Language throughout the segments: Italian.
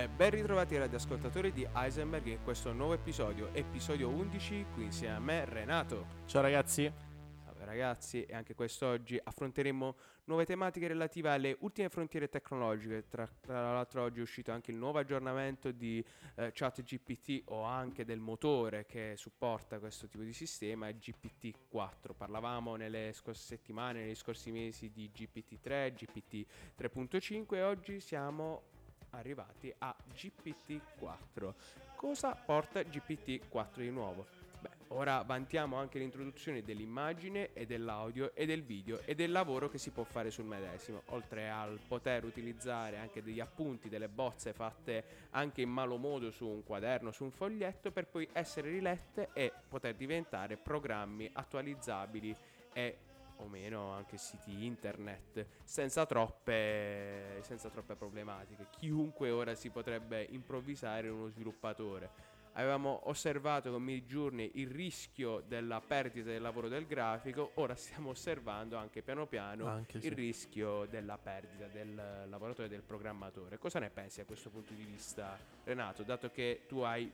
Eh, ben ritrovati radioascoltatori di Heisenberg in questo nuovo episodio, episodio 11, qui insieme a me Renato. Ciao ragazzi. Salve ragazzi, e anche quest'oggi affronteremo nuove tematiche relative alle ultime frontiere tecnologiche. Tra, tra l'altro oggi è uscito anche il nuovo aggiornamento di eh, ChatGPT o anche del motore che supporta questo tipo di sistema, GPT-4. Parlavamo nelle scorse settimane, negli scorsi mesi di GPT-3, GPT 3.5 e oggi siamo arrivati a GPT-4. Cosa porta GPT-4 di nuovo? Beh, ora vantiamo anche l'introduzione dell'immagine e dell'audio e del video e del lavoro che si può fare sul medesimo, oltre al poter utilizzare anche degli appunti, delle bozze fatte anche in malo modo su un quaderno, su un foglietto, per poi essere rilette e poter diventare programmi attualizzabili e o meno anche siti internet senza troppe, senza troppe problematiche. Chiunque ora si potrebbe improvvisare uno sviluppatore. Avevamo osservato con Midjourney il rischio della perdita del lavoro del grafico, ora stiamo osservando anche piano piano anche, il sì. rischio della perdita del lavoratore del programmatore. Cosa ne pensi a questo punto di vista, Renato, dato che tu hai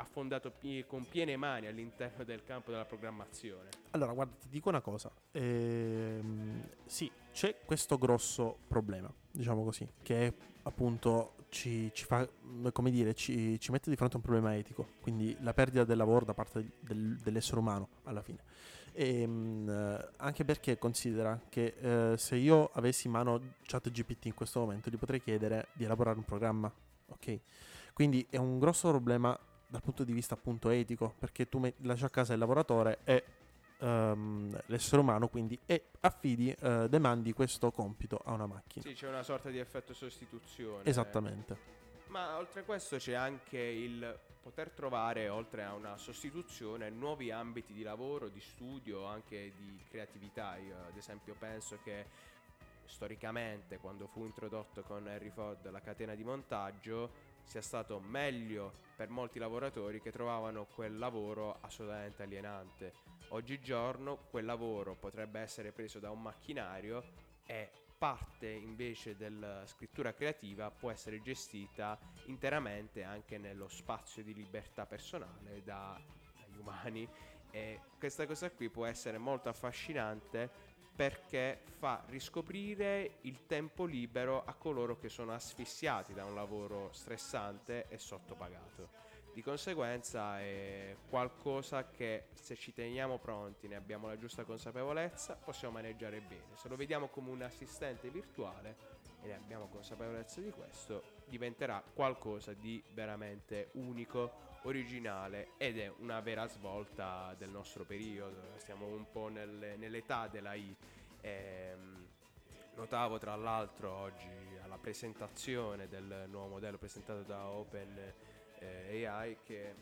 affondato con piene mani all'interno del campo della programmazione. Allora, guarda, ti dico una cosa. Ehm, sì, c'è questo grosso problema, diciamo così, che appunto ci, ci fa, come dire, ci, ci, mette di fronte a un problema etico, quindi la perdita del lavoro da parte del, dell'essere umano alla fine. Ehm, anche perché considera che eh, se io avessi in mano ChatGPT in questo momento, gli potrei chiedere di elaborare un programma, ok? Quindi è un grosso problema dal punto di vista appunto etico, perché tu lasci a casa il lavoratore e um, l'essere umano, quindi e affidi, uh, demandi questo compito a una macchina. Sì, c'è una sorta di effetto sostituzione. Esattamente. Ma oltre a questo c'è anche il poter trovare, oltre a una sostituzione, nuovi ambiti di lavoro, di studio, anche di creatività. Io ad esempio penso che storicamente, quando fu introdotto con Henry Ford la catena di montaggio, sia stato meglio per molti lavoratori che trovavano quel lavoro assolutamente alienante. Oggigiorno quel lavoro potrebbe essere preso da un macchinario e parte invece della scrittura creativa può essere gestita interamente anche nello spazio di libertà personale da, dagli umani e questa cosa qui può essere molto affascinante perché fa riscoprire il tempo libero a coloro che sono asfissiati da un lavoro stressante e sottopagato. Di conseguenza è qualcosa che se ci teniamo pronti, ne abbiamo la giusta consapevolezza, possiamo maneggiare bene. Se lo vediamo come un assistente virtuale e ne abbiamo consapevolezza di questo, diventerà qualcosa di veramente unico originale ed è una vera svolta del nostro periodo, stiamo un po' nel, nell'età della I. Ehm, notavo tra l'altro oggi alla presentazione del nuovo modello presentato da Open eh, che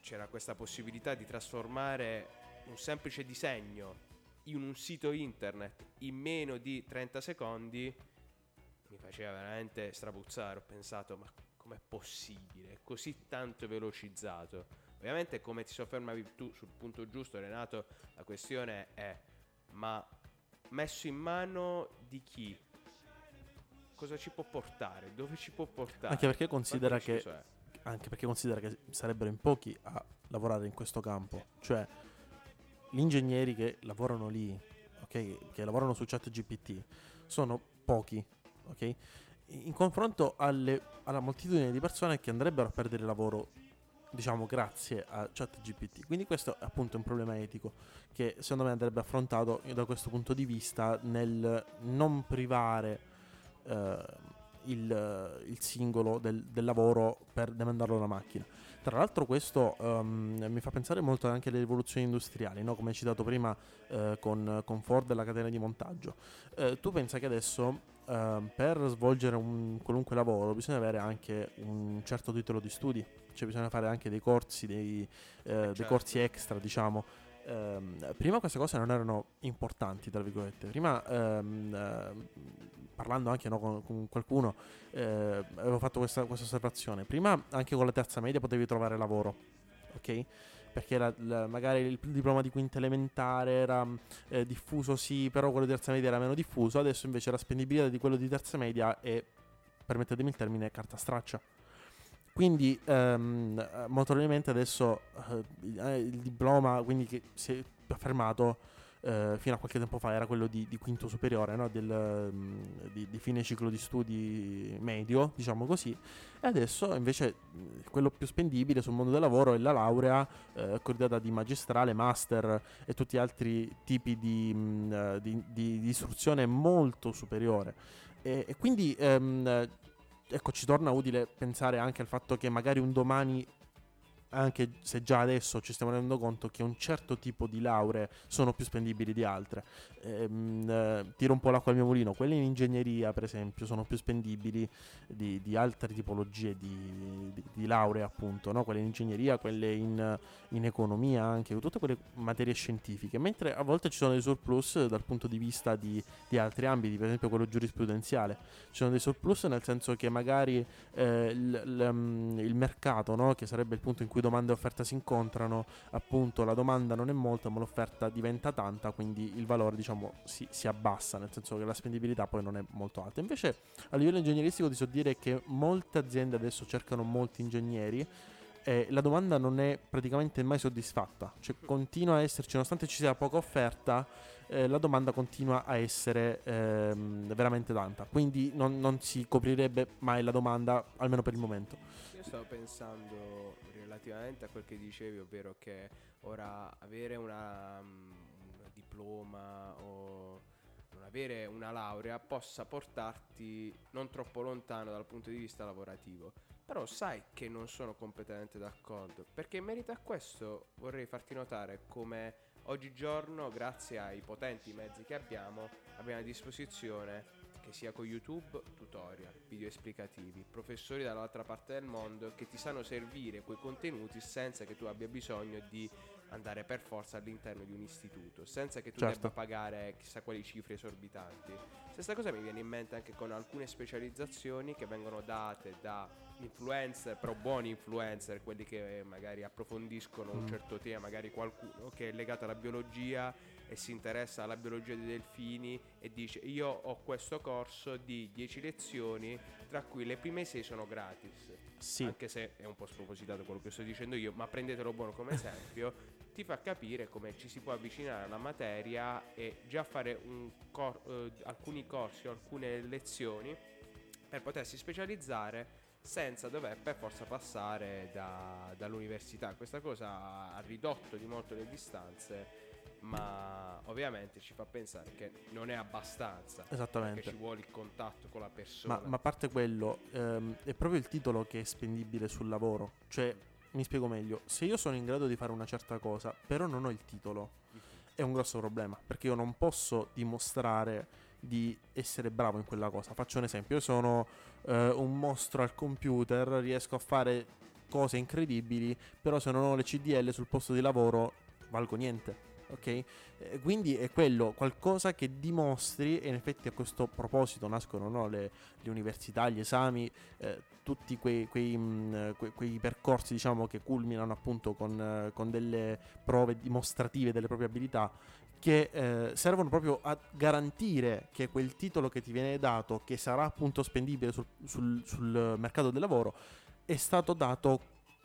c'era questa possibilità di trasformare un semplice disegno in un sito internet in meno di 30 secondi mi faceva veramente strapuzzare. Ho pensato, ma com'è possibile? Così tanto velocizzato. Ovviamente, come ti soffermavi tu sul punto giusto, Renato, la questione è: ma messo in mano di chi? Cosa ci può portare? Dove ci può portare? Anche perché considera che, anche perché considera che sarebbero in pochi a lavorare in questo campo. Cioè, gli ingegneri che lavorano lì, ok, che lavorano su chat GPT, sono pochi, ok? In confronto alle, alla moltitudine di persone che andrebbero a perdere lavoro diciamo grazie a ChatGPT. Quindi questo è appunto un problema etico che secondo me andrebbe affrontato da questo punto di vista nel non privare eh, il, il, singolo del, del, lavoro per demandarlo alla macchina. Tra l'altro questo um, mi fa pensare molto anche alle rivoluzioni industriali, no? come hai citato prima eh, con, con, Ford e la catena di montaggio. Eh, tu pensa che adesso eh, per svolgere un qualunque lavoro bisogna avere anche un certo titolo di studi, cioè bisogna fare anche dei corsi, dei, eh, certo. dei corsi extra, diciamo. Eh, prima queste cose non erano importanti, tra virgolette. Prima, ehm, eh, parlando anche no, con, con, qualcuno, eh, avevo fatto questa, questa osservazione. Prima, anche con la terza media, potevi trovare lavoro, ok? Perché la, la, magari il diploma di quinta elementare era eh, diffuso sì, però quello di terza media era meno diffuso, adesso invece la spendibilità di quello di terza media è, permettetemi il termine, carta straccia. Quindi ehm, molto probabilmente adesso eh, il diploma quindi che si è affermato eh, fino a qualche tempo fa era quello di, di quinto superiore, no? Del, um, di, di, fine ciclo di studi medio, diciamo così, e adesso invece quello più spendibile sul mondo del lavoro è la laurea eh, coordinata di magistrale, master e tutti gli altri tipi di, mh, di istruzione molto superiore. E, e quindi ehm, ecco, ci torna utile pensare anche al fatto che magari un domani anche se già adesso ci stiamo rendendo conto che un certo tipo di lauree sono più spendibili di altre. Ehm, eh, tiro un po' l'acqua al mio mulino, quelle in ingegneria per esempio sono più spendibili di, di altre tipologie di, di, di lauree appunto, no? quelle in ingegneria, quelle in, in, economia anche, tutte quelle materie scientifiche, mentre a volte ci sono dei surplus dal punto di vista di, altri ambiti, per esempio quello giurisprudenziale, ci sono dei surplus nel senso che magari eh, il, il, il mercato, no? che sarebbe il punto in cui cui domanda e offerta si incontrano, appunto la domanda non è molta ma l'offerta diventa tanta, quindi il valore diciamo si, si abbassa, nel senso che la spendibilità poi non è molto alta. Invece a livello ingegneristico ti so dire che molte aziende adesso cercano molti ingegneri eh, la domanda non è praticamente mai soddisfatta, cioè continua a esserci, nonostante ci sia poca offerta, eh, la domanda continua a essere ehm, veramente tanta, quindi non, non, si coprirebbe mai la domanda, almeno per il momento. Io stavo pensando relativamente a quel che dicevi, ovvero che ora avere una, um, diploma o non avere una laurea possa portarti non troppo lontano dal punto di vista lavorativo. Però sai che non sono completamente d'accordo, perché in merito a questo vorrei farti notare come oggigiorno, grazie ai potenti mezzi che abbiamo, abbiamo a disposizione che sia con YouTube, tutorial, video esplicativi, professori dall'altra parte del mondo che ti sanno servire quei contenuti senza che tu abbia bisogno di andare per forza all'interno di un istituto, senza che tu certo. debba pagare chissà quali cifre esorbitanti. Stessa cosa mi viene in mente anche con alcune specializzazioni che vengono date da influencer, però buoni influencer, quelli che magari approfondiscono mm. un certo tema, magari qualcuno che è legato alla biologia e si interessa alla biologia dei delfini e dice io ho questo corso di 10 lezioni tra cui le prime 6 sono gratis sì. anche se è un po' spropositato quello che sto dicendo io ma prendetelo buono come esempio ti fa capire come ci si può avvicinare alla materia e già fare cor- eh, alcuni corsi o alcune lezioni per potersi specializzare senza dover per forza passare da, dall'università. Questa cosa ha ridotto di molto le distanze ma ovviamente ci fa pensare che non è abbastanza. Esattamente. Perché ci vuole il contatto con la persona. Ma, ma a parte quello, ehm, è proprio il titolo che è spendibile sul lavoro. Cioè, mi spiego meglio, se io sono in grado di fare una certa cosa, però non ho il titolo, è un grosso problema, perché io non posso dimostrare di essere bravo in quella cosa. Faccio un esempio, io sono eh, un mostro al computer, riesco a fare cose incredibili, però se non ho le CDL sul posto di lavoro valgo niente ok? Quindi è quello, qualcosa che dimostri, e in effetti a questo proposito nascono no, le, le, università, gli esami, eh, tutti quei, quei, mh, mm, que, quei, percorsi diciamo, che culminano appunto con, con, delle prove dimostrative delle proprie abilità che eh, servono proprio a garantire che quel titolo che ti viene dato, che sarà appunto spendibile sul, sul, sul mercato del lavoro, è stato dato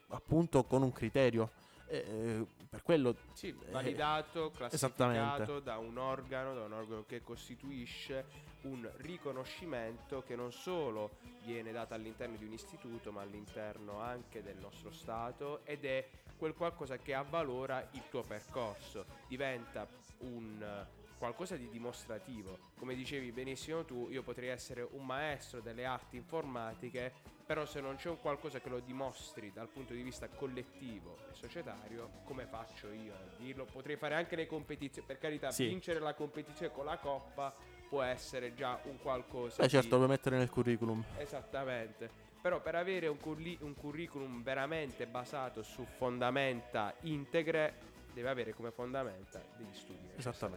appunto con un criterio. Eh, per quello sì, eh, validato, classificato da un organo, da un organo che costituisce un riconoscimento che non solo viene dato all'interno di un istituto, ma all'interno anche del nostro Stato ed è quel qualcosa che avvalora il tuo percorso, diventa un qualcosa di dimostrativo. Come dicevi benissimo tu, io potrei essere un maestro delle arti informatiche però se non c'è un qualcosa che lo dimostri dal punto di vista collettivo e societario, come faccio io a dirlo? Potrei fare anche le competizioni, per carità, sì. vincere la competizione con la coppa può essere già un qualcosa. Eh certo, lo puoi mettere nel curriculum. Esattamente. Però per avere un, curri- un curriculum veramente basato su fondamenta integre, deve avere come fondamenta degli studi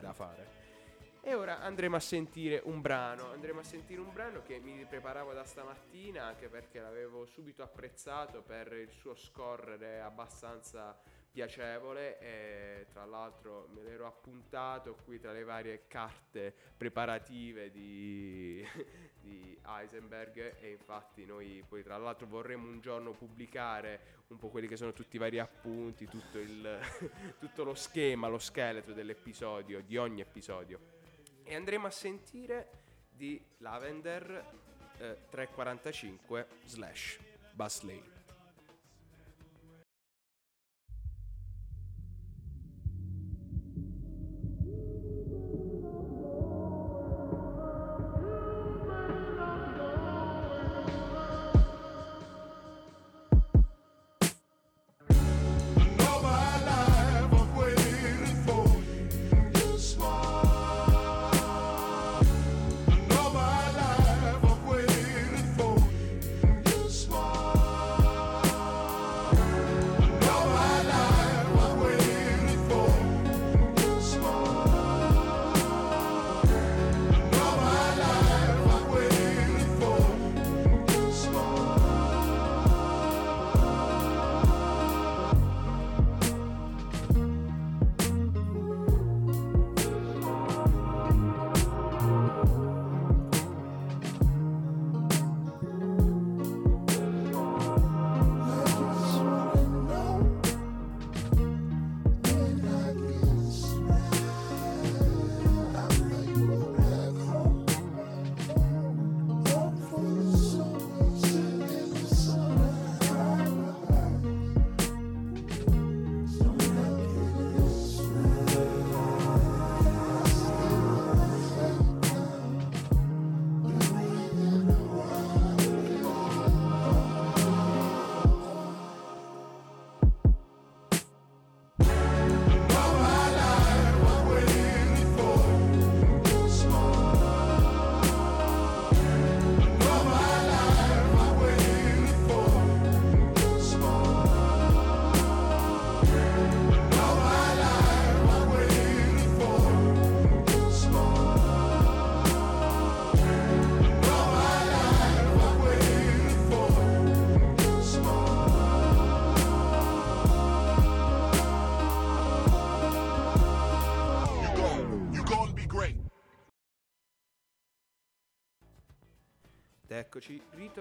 da fare. E ora andremo a sentire un brano, andremo a sentire un brano che mi preparavo da stamattina anche perché l'avevo subito apprezzato per il suo scorrere abbastanza piacevole e tra l'altro me l'ero appuntato qui tra le varie carte preparative di, di Heisenberg e infatti noi poi tra l'altro vorremmo un giorno pubblicare un po' quelli che sono tutti i vari appunti, tutto, il, tutto lo schema, lo scheletro dell'episodio, di ogni episodio. E andremo a sentire di Lavender eh, 345 slash Buzz Lane.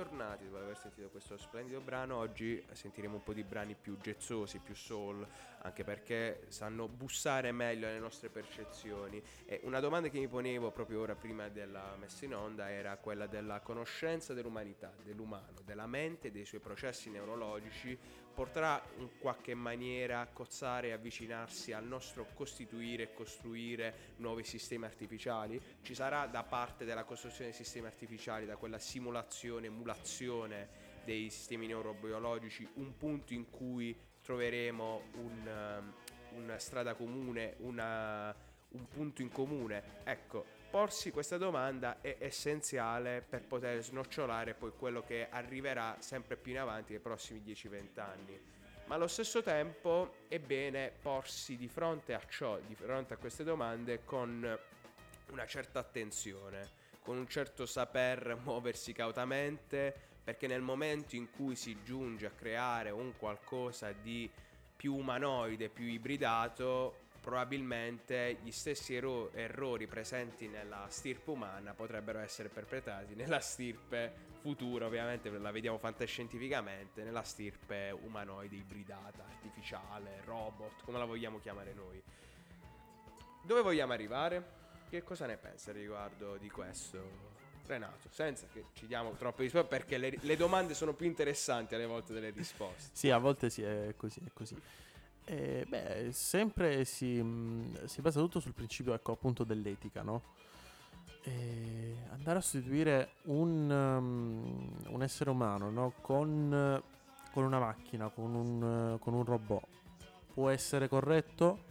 Eccoci questo splendido brano. Oggi sentiremo un po' di brani più gezzosi, più soul, anche perché sanno bussare meglio alle nostre percezioni. E una domanda che mi ponevo proprio ora prima della messa in onda era quella della conoscenza dell'umanità, dell'umano, della mente, dei suoi processi neurologici porterà in qualche maniera a cozzare e avvicinarsi al nostro costituire e costruire nuovi sistemi artificiali? Ci sarà da parte della costruzione dei sistemi artificiali, da quella simulazione, emulazione dei sistemi neurobiologici, un punto in cui troveremo un, um, una strada comune, una, un punto in comune? Ecco, porsi questa domanda è essenziale per poter snocciolare poi quello che arriverà sempre più in avanti nei prossimi 10-20 anni. Ma allo stesso tempo è bene porsi di fronte a ciò, di fronte a queste domande con una certa attenzione, con un certo saper muoversi cautamente, perché nel momento in cui si giunge a creare un qualcosa di più umanoide, più ibridato, probabilmente gli stessi ero- errori presenti nella stirpe umana potrebbero essere perpetrati nella stirpe futura, ovviamente la vediamo fantascientificamente, nella stirpe umanoide ibridata, artificiale, robot, come la vogliamo chiamare noi. Dove vogliamo arrivare? Che cosa ne pensa riguardo di questo? Renato, senza che ci diamo troppe risposte perché le, le domande sono più interessanti alle volte delle risposte. Sì, a volte sì, è così, è così. Eh, beh, sempre si, mh, si, basa tutto sul principio, ecco, appunto dell'etica, no? E andare a sostituire un, um, un essere umano, no? Con, con, una macchina, con un, con un robot, può essere corretto?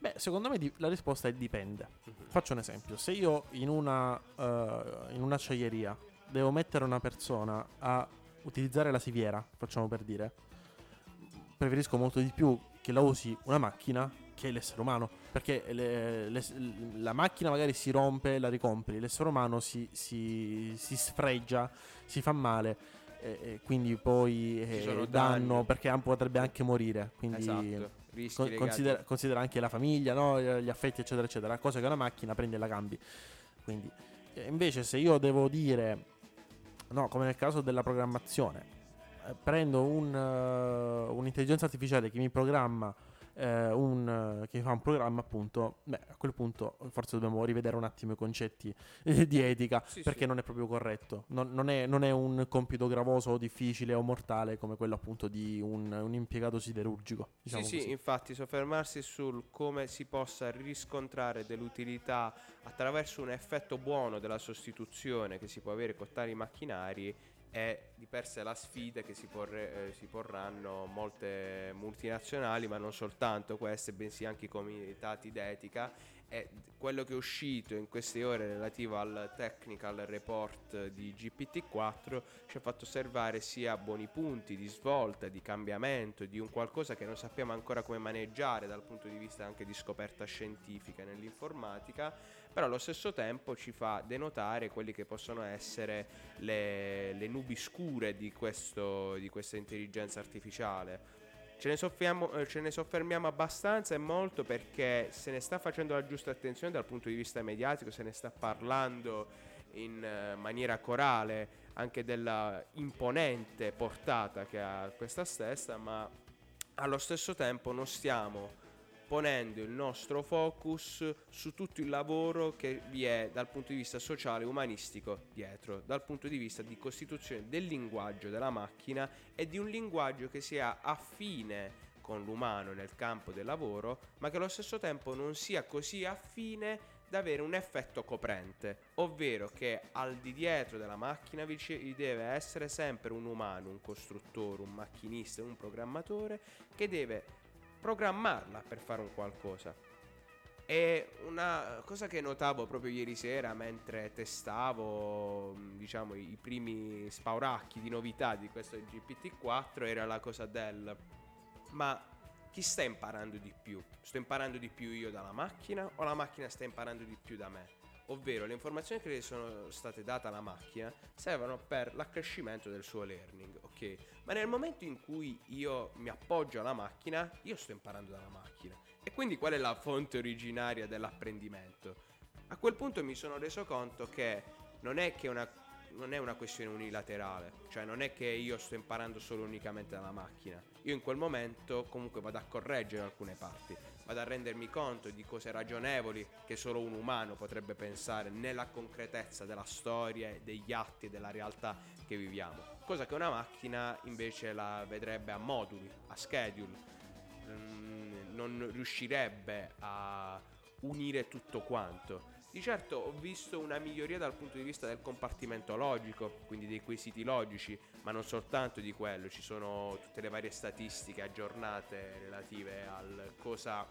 Beh, secondo me la risposta è dipende. Mm-hmm. Faccio un esempio. Se io in una, uh, in un'acciaieria devo mettere una persona a utilizzare la siviera, facciamo per dire, preferisco molto di più che la usi una macchina che l'essere umano. Perché le, le, la macchina magari si rompe, la ricompri, l'essere umano si, si, si sfregia, si fa male. E, e quindi poi eh, danno perché potrebbe anche morire. Quindi esatto. Con, considera, considera, anche la famiglia, no? gli affetti, eccetera, eccetera. Cosa che una macchina prende e la cambi. Quindi, invece, se io devo dire no, come nel caso della programmazione. Eh, prendo un, uh, un'intelligenza artificiale che mi programma eh, un, che fa un programma, appunto, beh, a quel punto forse dobbiamo rivedere un attimo i concetti eh, di etica sì, perché sì. non è proprio corretto. Non, non, è, non, è, un compito gravoso o difficile o mortale come quello appunto di un, un impiegato siderurgico. Diciamo sì, così. sì, infatti soffermarsi sul come si possa riscontrare dell'utilità attraverso un effetto buono della sostituzione che si può avere con tali macchinari è di per sé la sfida che si, porre, eh, si, porranno molte multinazionali, ma non soltanto queste, bensì anche i comitati d'etica. E quello che è uscito in queste ore relativo al technical report di GPT-4 ci ha fatto osservare sia buoni punti di svolta, di cambiamento, di un qualcosa che non sappiamo ancora come maneggiare dal punto di vista anche di scoperta scientifica nell'informatica però allo stesso tempo ci fa denotare quelli che possono essere le, le nubi scure di, questo, di questa intelligenza artificiale. Ce ne, eh, ce ne, soffermiamo abbastanza e molto perché se ne sta facendo la giusta attenzione dal punto di vista mediatico, se ne sta parlando in uh, maniera corale anche della imponente portata che ha questa stessa, ma allo stesso tempo non stiamo ponendo il nostro focus su tutto il lavoro che vi è dal punto di vista sociale e umanistico dietro, dal punto di vista di costituzione del linguaggio della macchina e di un linguaggio che sia affine con l'umano nel campo del lavoro, ma che allo stesso tempo non sia così affine da avere un effetto coprente, ovvero che al di dietro della macchina vi deve essere sempre un umano, un costruttore, un macchinista, un programmatore che deve programmarla per fare un qualcosa. E una cosa che notavo proprio ieri sera mentre testavo, diciamo, i primi spauracchi di novità di questo GPT-4 era la cosa del ma chi sta imparando di più? Sto imparando di più io dalla macchina o la macchina sta imparando di più da me? ovvero le informazioni che sono state date alla macchina servono per l'accrescimento del suo learning, ok? Ma nel momento in cui io mi appoggio alla macchina, io sto imparando dalla macchina. E quindi qual è la fonte originaria dell'apprendimento? A quel punto mi sono reso conto che non è che una non è una questione unilaterale, cioè non è che io sto imparando solo unicamente dalla macchina. Io in quel momento comunque vado a correggere alcune parti, vado a rendermi conto di cose ragionevoli che solo un umano potrebbe pensare nella concretezza della storia, degli atti e della realtà che viviamo. Cosa che una macchina invece la vedrebbe a moduli, a schedule, mm, non riuscirebbe a unire tutto quanto. Di certo ho visto una miglioria dal punto di vista del compartimento logico, quindi dei quesiti logici, ma non soltanto di quello, ci sono tutte le varie statistiche aggiornate relative al cosa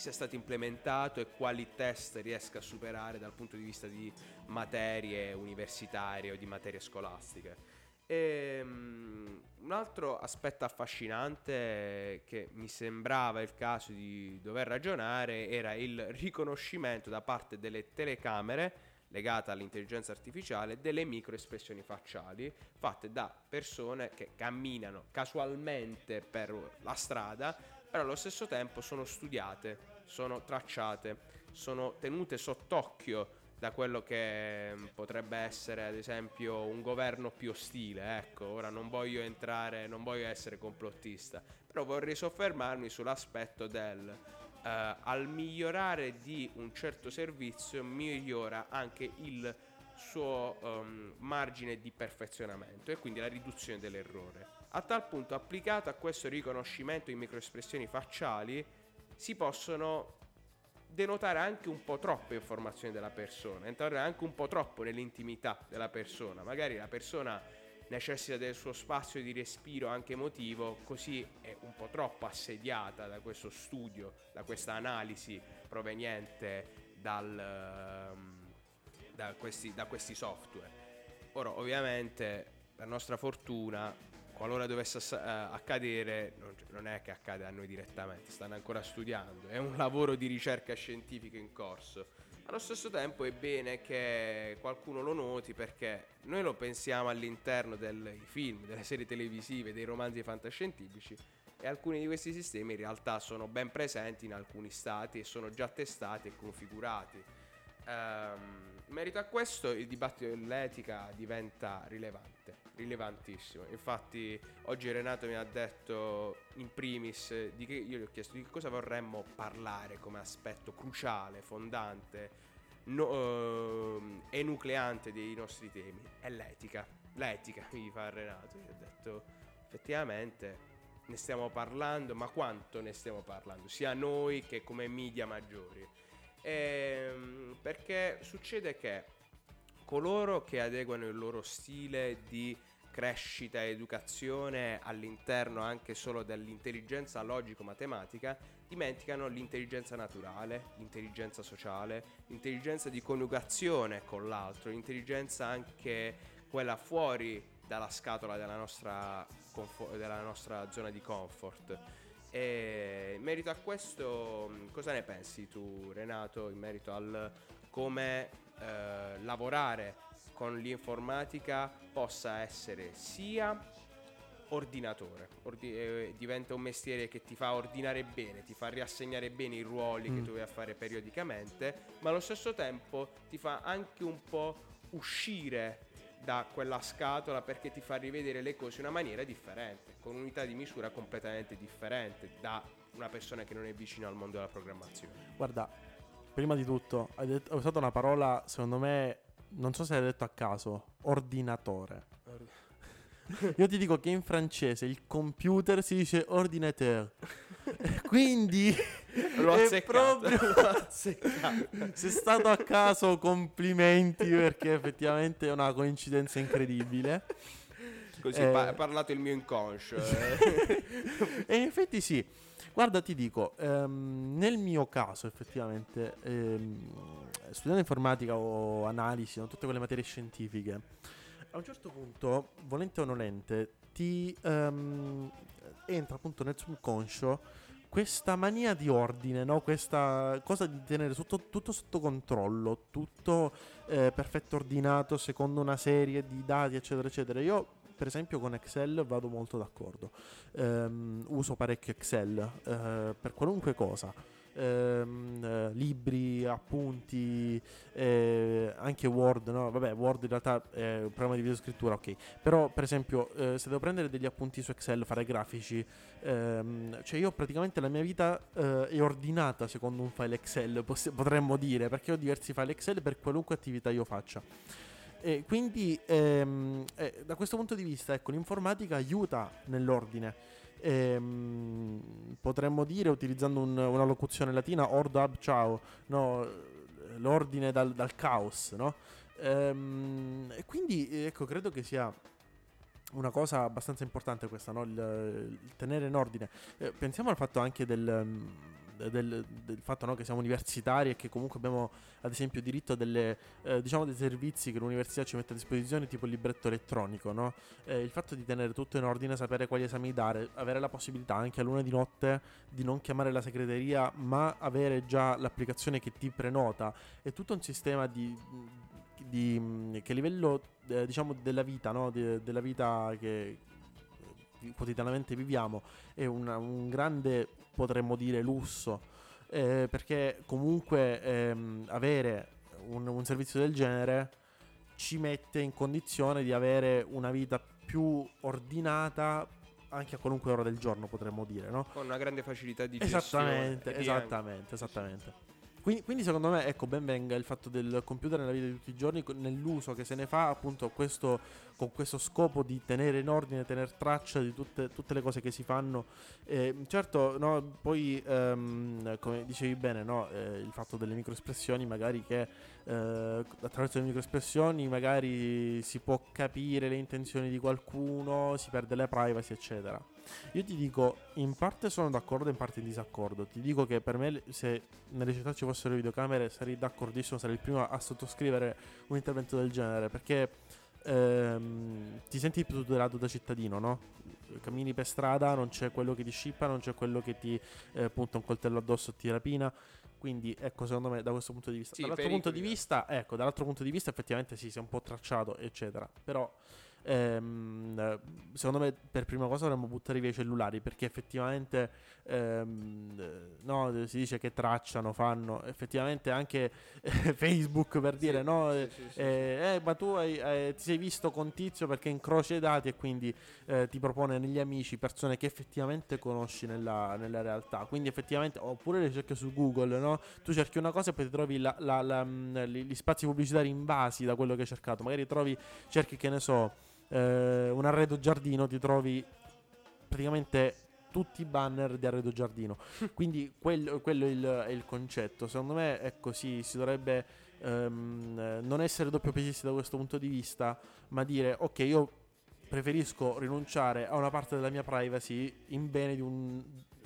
sia stato implementato e quali test riesca a superare dal punto di vista di materie universitarie o di materie scolastiche. E, um, un altro aspetto affascinante che mi sembrava il caso di dover ragionare era il riconoscimento da parte delle telecamere legate all'intelligenza artificiale delle microespressioni facciali fatte da persone che camminano casualmente per la strada, però allo stesso tempo sono studiate, sono tracciate, sono tenute sott'occhio da quello che mm, potrebbe essere ad esempio un governo più ostile. Ecco, ora non voglio entrare, non voglio essere complottista, però vorrei soffermarmi sull'aspetto del uh, al migliorare di un certo servizio migliora anche il suo um, margine di perfezionamento e quindi la riduzione dell'errore. A tal punto, applicato a questo riconoscimento in microespressioni facciali, si possono denotare anche un po' troppe informazioni della persona, entrare anche un po' troppo nell'intimità della persona. Magari la persona necessita del suo spazio di respiro anche emotivo, così è un po' troppo assediata da questo studio, da questa analisi proveniente dal, ehm, da, questi, da questi software. Ora, ovviamente, per nostra fortuna, qualora dovesse eh, accadere, non, non, è che accade a noi direttamente, stanno ancora studiando, è un lavoro di ricerca scientifica in corso. Allo stesso tempo è bene che qualcuno lo noti perché noi lo pensiamo all'interno dei film, delle serie televisive, dei romanzi fantascientifici e alcuni di questi sistemi in realtà sono ben presenti in alcuni stati e sono già testati e configurati. Um, in merito a questo il dibattito dell'etica diventa rilevante, rilevantissimo. Infatti oggi Renato mi ha detto in primis, di che, io gli ho chiesto di cosa vorremmo parlare come aspetto cruciale, fondante no, uh, enucleante dei nostri temi, è l'etica. L'etica, mi fa Renato, io ho detto effettivamente ne stiamo parlando, ma quanto ne stiamo parlando, sia noi che come media maggiori. Ehm, perché succede che coloro che adeguano il loro stile di crescita e educazione all'interno anche solo dell'intelligenza logico-matematica dimenticano l'intelligenza naturale, l'intelligenza sociale, l'intelligenza di coniugazione con l'altro, l'intelligenza anche quella fuori dalla scatola della nostra, della nostra zona di comfort. E in merito a questo, cosa ne pensi tu, Renato, in merito al come eh, lavorare con l'informatica possa essere sia ordinatore, Ordi- eh, diventa un mestiere che ti fa ordinare bene, ti fa riassegnare bene i ruoli mm. che a fare periodicamente, ma allo stesso tempo ti fa anche un po' uscire da quella scatola perché ti fa rivedere le cose in una maniera differente, con unità di misura completamente differente da una persona che non è vicina al mondo della programmazione. Guarda, prima di tutto, hai, detto, hai usato una parola, secondo me, non so se hai detto a caso, ordinatore. Io ti dico che in francese il computer si dice ordinateur. Quindi l'ho azzeccato, proprio l'ho azzeccato. Sei stato a caso, complimenti perché effettivamente è una coincidenza incredibile. Così eh, ha parlato il mio inconscio. Eh. e in effetti sì. Guarda, ti dico, ehm, nel mio caso effettivamente, ehm, studiando informatica o analisi, no, tutte quelle materie scientifiche, a un certo punto, volente o nolente, ti ehm, entra appunto nel subconscio questa mania di ordine, no? questa cosa di tenere sotto, tutto sotto controllo, tutto eh, perfetto ordinato secondo una serie di dati, eccetera, eccetera. Io, per esempio, con Excel vado molto d'accordo. Um, uso parecchio Excel uh, per qualunque cosa eh, libri, appunti, eh, anche Word, no? Vabbè, Word in realtà è un programma di videoscrittura, ok. Però, per esempio, eh, se devo prendere degli appunti su Excel, fare grafici, ehm, cioè io praticamente la mia vita eh, è ordinata secondo un file Excel, poss- potremmo dire, perché ho diversi file Excel per qualunque attività io faccia. E quindi ehm, eh, da questo punto di vista, ecco, l'informatica aiuta nell'ordine ehm, potremmo dire, utilizzando un, una locuzione latina, ordo ab ciao, no? l'ordine dal, dal caos, no? Ehm, e quindi, ecco, credo che sia una cosa abbastanza importante questa, no? il, il, tenere in ordine. Eh, pensiamo al fatto anche del del, del fatto no, che siamo universitari e che comunque abbiamo ad esempio diritto a delle, eh, diciamo dei servizi che l'università ci mette a disposizione, tipo il libretto elettronico, no? eh, il fatto di tenere tutto in ordine, sapere quali esami dare, avere la possibilità anche a luna di notte di non chiamare la segreteria, ma avere già l'applicazione che ti prenota, è tutto un sistema di, di che livello eh, diciamo della vita, no? De, della vita che quotidianamente viviamo è una, un grande potremmo dire lusso, eh, perché comunque ehm, avere un, un servizio del genere ci mette in condizione di avere una vita più ordinata anche a qualunque ora del giorno potremmo dire, no? Con una grande facilità di esattamente, gestione. Esattamente, esattamente. Quindi, quindi, secondo me, ecco, ben venga il fatto del computer nella vita di tutti i giorni, nell'uso che se ne fa appunto questo, con questo scopo di tenere in ordine, tenere traccia di tutte, tutte le cose che si fanno. Eh, certo, no, poi, ehm, come dicevi bene, no, eh, il fatto delle microespressioni, magari che eh, attraverso le microespressioni magari si può capire le intenzioni di qualcuno, si perde la privacy, eccetera. Io ti dico, in parte sono d'accordo in parte in disaccordo. Ti dico che per me, se nelle città ci fossero videocamere, sarei d'accordissimo, sarei il primo a sottoscrivere un intervento del genere. Perché ehm, ti senti più tutelato da cittadino, no? Cammini per strada, non c'è quello che ti scippa, non c'è quello che ti eh, punta un coltello addosso e ti rapina. Quindi, ecco, secondo me, da questo punto di vista. Sì, dall'altro punto di vista, ecco, dall'altro punto di vista, effettivamente sì, si è un po' tracciato, eccetera. Però ehm, secondo me per prima cosa dovremmo buttare via i cellulari perché effettivamente ehm, no, si dice che tracciano, fanno effettivamente anche Facebook per dire sì, no, sì, sì, eh, eh, ma tu hai, eh, ti sei visto con Tizio perché incrocia i dati e quindi eh, ti propone negli amici persone che effettivamente conosci nella, nella, realtà. Quindi effettivamente, oppure le cerchi su Google, no? Tu cerchi una cosa e poi ti trovi la, la, la, mm, gli spazi pubblicitari invasi da quello che hai cercato. Magari trovi, cerchi che ne so, eh, un arredo giardino, ti trovi praticamente tutti i banner di Arredo Giardino. Quindi quello, quello è, il, è, il, concetto. Secondo me è così, si dovrebbe um, non essere doppio pesisti da questo punto di vista, ma dire ok, io preferisco rinunciare a una parte della mia privacy in, un,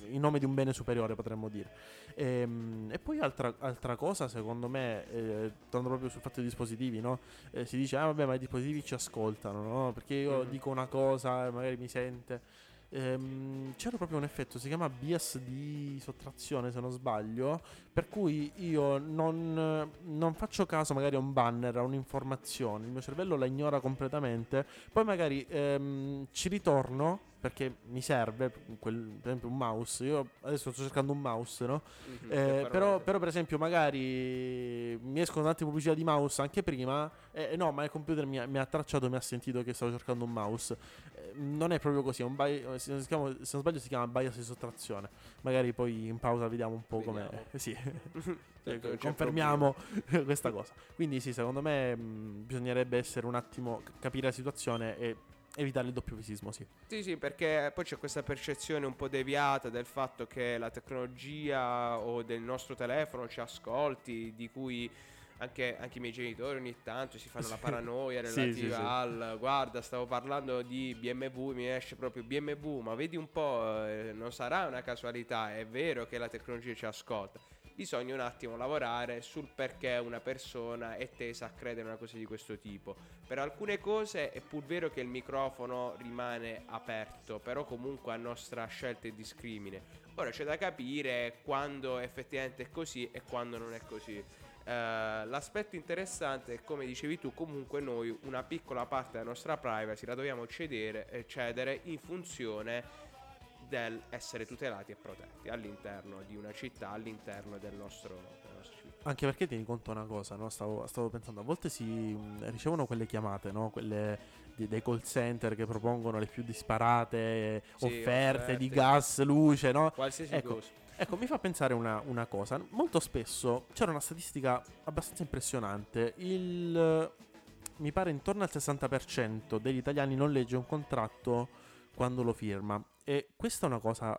in nome di un bene superiore, potremmo dire. E, ehm, e poi altra, altra, cosa, secondo me, eh, tornando proprio sul fatto dei dispositivi, no? eh, si dice, ah vabbè, ma i dispositivi ci ascoltano, no? Perché io mm. dico una cosa e magari mi sente ehm, c'era proprio un effetto, si chiama bias di sottrazione se non sbaglio, per cui io non, non, faccio caso magari a un banner, a un'informazione, il mio cervello la ignora completamente, poi magari ehm, ci ritorno perché mi serve, quel, per esempio un mouse, io adesso sto cercando un mouse, no? Mm-hmm, eh, però, però, per esempio magari mi escono tante pubblicità di mouse anche prima, e eh, no, ma il computer mi ha, mi ha, tracciato, mi ha sentito che stavo cercando un mouse. Eh, non è proprio così, bi- se, non chiama, se, non sbaglio si chiama bias di sottrazione. Magari poi in pausa vediamo un po' come... sì, certo, confermiamo questa cosa. Quindi sì, secondo me mh, bisognerebbe essere un attimo, capire la situazione e evitare il doppio visismo, sì. Sì, sì, perché poi c'è questa percezione un po' deviata del fatto che la tecnologia o del nostro telefono ci ascolti, di cui anche, anche i miei genitori ogni tanto si fanno la paranoia relativa sì, sì, al guarda, stavo parlando di BMW, mi esce proprio BMW, ma vedi un po', eh, non sarà una casualità, è vero che la tecnologia ci ascolta bisogna un attimo lavorare sul perché una persona è tesa a credere in una cosa di questo tipo. Per alcune cose è pur vero che il microfono rimane aperto, però comunque a nostra scelta e discrimine. Ora c'è da capire quando effettivamente è così e quando non è così. Uh, l'aspetto interessante è come dicevi tu comunque noi una piccola parte della nostra privacy la dobbiamo cedere, eh, cedere in funzione del essere tutelati e protetti all'interno di una città, all'interno del nostro, della nostra città. Anche perché tieni conto una cosa, no? stavo, stavo, pensando, a volte si ricevono quelle chiamate, no? quelle di, dei call center che propongono le più disparate sì, offerte, offerte, di gas, luce, no? Qualsiasi ecco, cosa. Ecco, mi fa pensare una, una, cosa. Molto spesso c'era una statistica abbastanza impressionante. Il, mi pare intorno al 60% degli italiani non legge un contratto quando lo firma. E questa è una cosa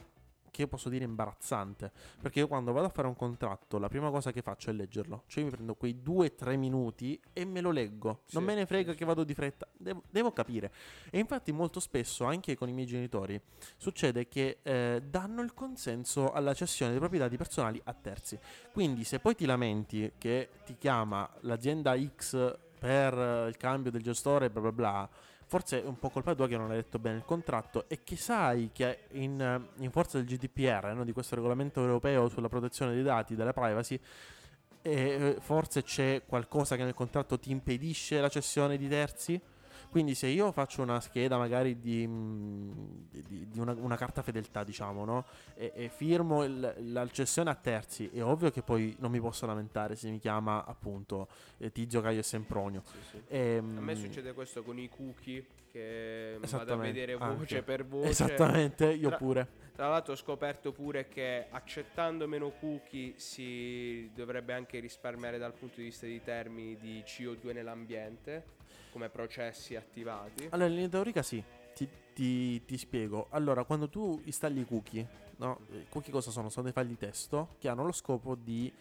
che io posso dire imbarazzante. Perché io quando vado a fare un contratto, la prima cosa che faccio è leggerlo. Cioè io mi prendo quei due o tre minuti e me lo leggo. Sì, non me ne frega sì. che vado di fretta. Devo, devo, capire. E infatti molto spesso, anche con i miei genitori, succede che eh, danno il consenso alla cessione di proprietà di personali a terzi. Quindi se poi ti lamenti che ti chiama l'azienda X per il cambio del gestore, bla bla bla forse è un po' colpa tua che non hai letto bene il contratto e che sai che in, in forza del GDPR, no, di questo regolamento europeo sulla protezione dei dati, della privacy, eh, forse c'è qualcosa che nel contratto ti impedisce la cessione di terzi? Quindi se io faccio una scheda magari di, mm, di, di una, una, carta fedeltà, diciamo, no? E, e firmo il, la cessione a terzi, è ovvio che poi non mi posso lamentare se mi chiama appunto eh, Tizio Caio e Sempronio. Sì, sì. E, ehm, a me succede questo con i cookie che vado a vedere voce anche. per voce. Esattamente, io tra, pure. Tra l'altro ho scoperto pure che accettando meno cookie si dovrebbe anche risparmiare dal punto di vista di termini di CO2 nell'ambiente come processi attivati? Allora, in linea teorica sì, ti, ti, ti, spiego. Allora, quando tu installi i cookie, no? Cookie cosa sono? Sono dei file di testo che hanno lo scopo di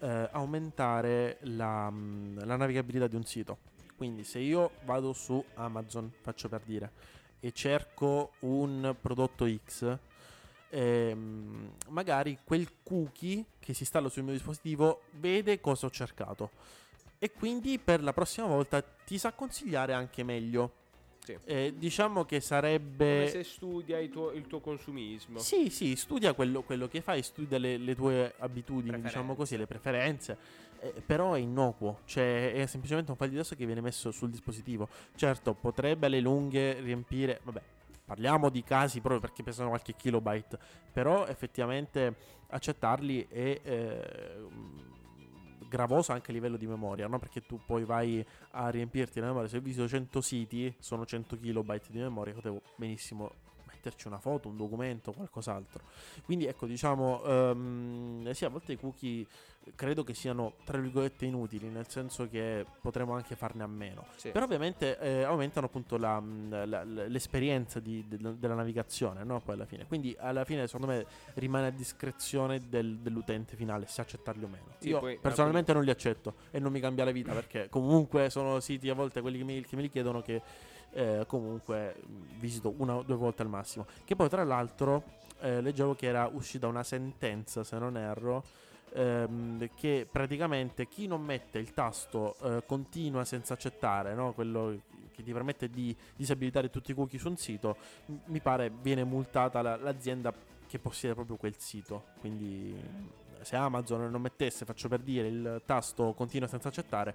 eh, aumentare la, mm, la navigabilità di un sito. Quindi se io vado su Amazon, faccio per dire, e cerco un prodotto X, ehm, magari quel cookie che si installa sul mio dispositivo vede cosa ho cercato e quindi per la prossima volta ti sa consigliare anche meglio. Sì. Eh, diciamo che sarebbe. Come se studia il tuo, il tuo consumismo. Sì, sì, studia quello, quello che fai, studia le, le tue abitudini, diciamo così, le preferenze. eh, però è innocuo, cioè è semplicemente un file di testo che viene messo sul dispositivo. Certo, potrebbe alle lunghe riempire, vabbè, parliamo di casi proprio perché pesano qualche kilobyte, però effettivamente accettarli è eh, gravoso anche a livello di memoria, no? perché tu poi vai a riempirti la memoria, se ho visto 100 siti, sono 100 kilobyte di memoria, potevo benissimo metterci una foto, un documento, qualcos'altro. Quindi ecco, diciamo, um, sì, a volte i cookie credo che siano tra virgolette inutili, nel senso che potremmo anche farne a meno. Sì. Però ovviamente eh, aumentano appunto la, la, la, l'esperienza di, de, della navigazione, no? Poi alla fine. Quindi alla fine secondo me rimane a discrezione del, dell'utente finale se accettarli o meno. Sì, Io poi, personalmente non li accetto e non mi cambia la vita perché comunque sono siti a volte quelli che mi, che me li chiedono che eh, comunque visito una o due volte al massimo. Che poi tra l'altro eh, leggevo che era uscita una sentenza, se non erro, ehm, che praticamente chi non mette il tasto eh, continua senza accettare, no? quello che ti permette di disabilitare tutti i cookie su un sito, m- mi pare viene multata la- l'azienda che possiede proprio quel sito. Quindi se Amazon non mettesse, faccio per dire, il tasto continua senza accettare,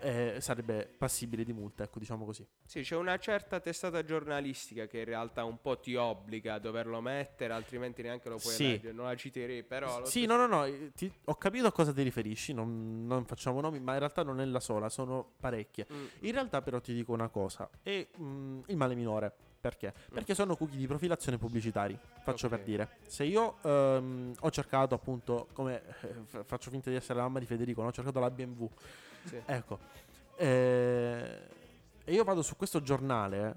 eh, sarebbe passibile di multa, ecco, diciamo così. Sì, c'è una certa testata giornalistica che in realtà un po' ti obbliga a doverlo mettere, altrimenti neanche lo puoi sì. leggere. Non la citerei, però. Sì, no, no, no. Ti, ho capito a cosa ti riferisci. Non, non, facciamo nomi, ma in realtà non è la sola, sono parecchie. Mm. In realtà, però, ti dico una cosa: è mm, il male minore. Perché? Perché sono cookie di profilazione pubblicitari. Faccio okay. per dire. Se io um, ho cercato appunto, come eh, faccio finta di essere la mamma di Federico, no? ho cercato la BMW sì. Ecco. Eh, e io vado su questo giornale,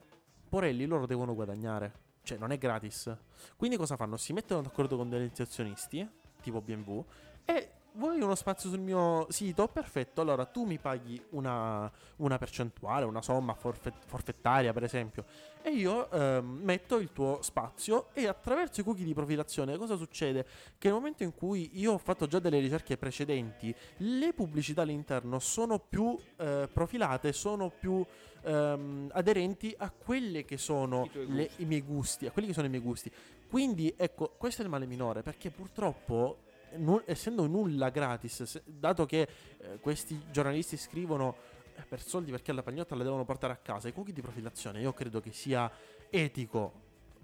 porelli loro devono guadagnare. Cioè, non è gratis. Quindi cosa fanno? Si mettono d'accordo con degli azionisti, tipo BMW, e vuoi uno spazio sul mio sito? Perfetto, allora tu mi paghi una, una percentuale, una somma forfett- forfettaria per esempio, e io ehm, metto il tuo spazio e attraverso i cookie di profilazione cosa succede? Che nel momento in cui io ho fatto già delle ricerche precedenti, le pubblicità all'interno sono più eh, profilate, sono più ehm, aderenti a quelle che sono I, le, i miei gusti, a quelli che sono i miei gusti. Quindi ecco, questo è il male minore perché purtroppo nu- essendo nulla gratis, se- dato che eh, questi giornalisti scrivono eh, per soldi perché alla pagnotta la devono portare a casa, i cookie di profilazione io credo che sia etico,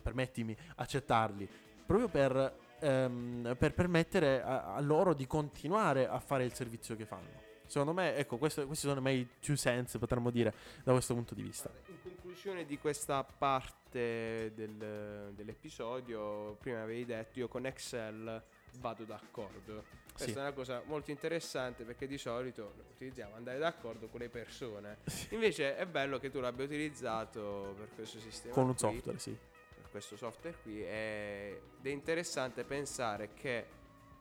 permettimi, accettarli, proprio per, ehm, per permettere a-, a loro di continuare a fare il servizio che fanno. Secondo me, ecco, questo, questi sono i miei two cents, potremmo dire, da questo punto di vista. In conclusione di questa parte del, dell'episodio, prima avevi detto, io con Excel vado d'accordo. Questa sì. è una cosa molto interessante perché di solito utilizziamo andare d'accordo con le persone. Sì. Invece è bello che tu l'abbia utilizzato per questo sistema. Con un qui, software, sì. Per questo software qui. Ed è interessante pensare che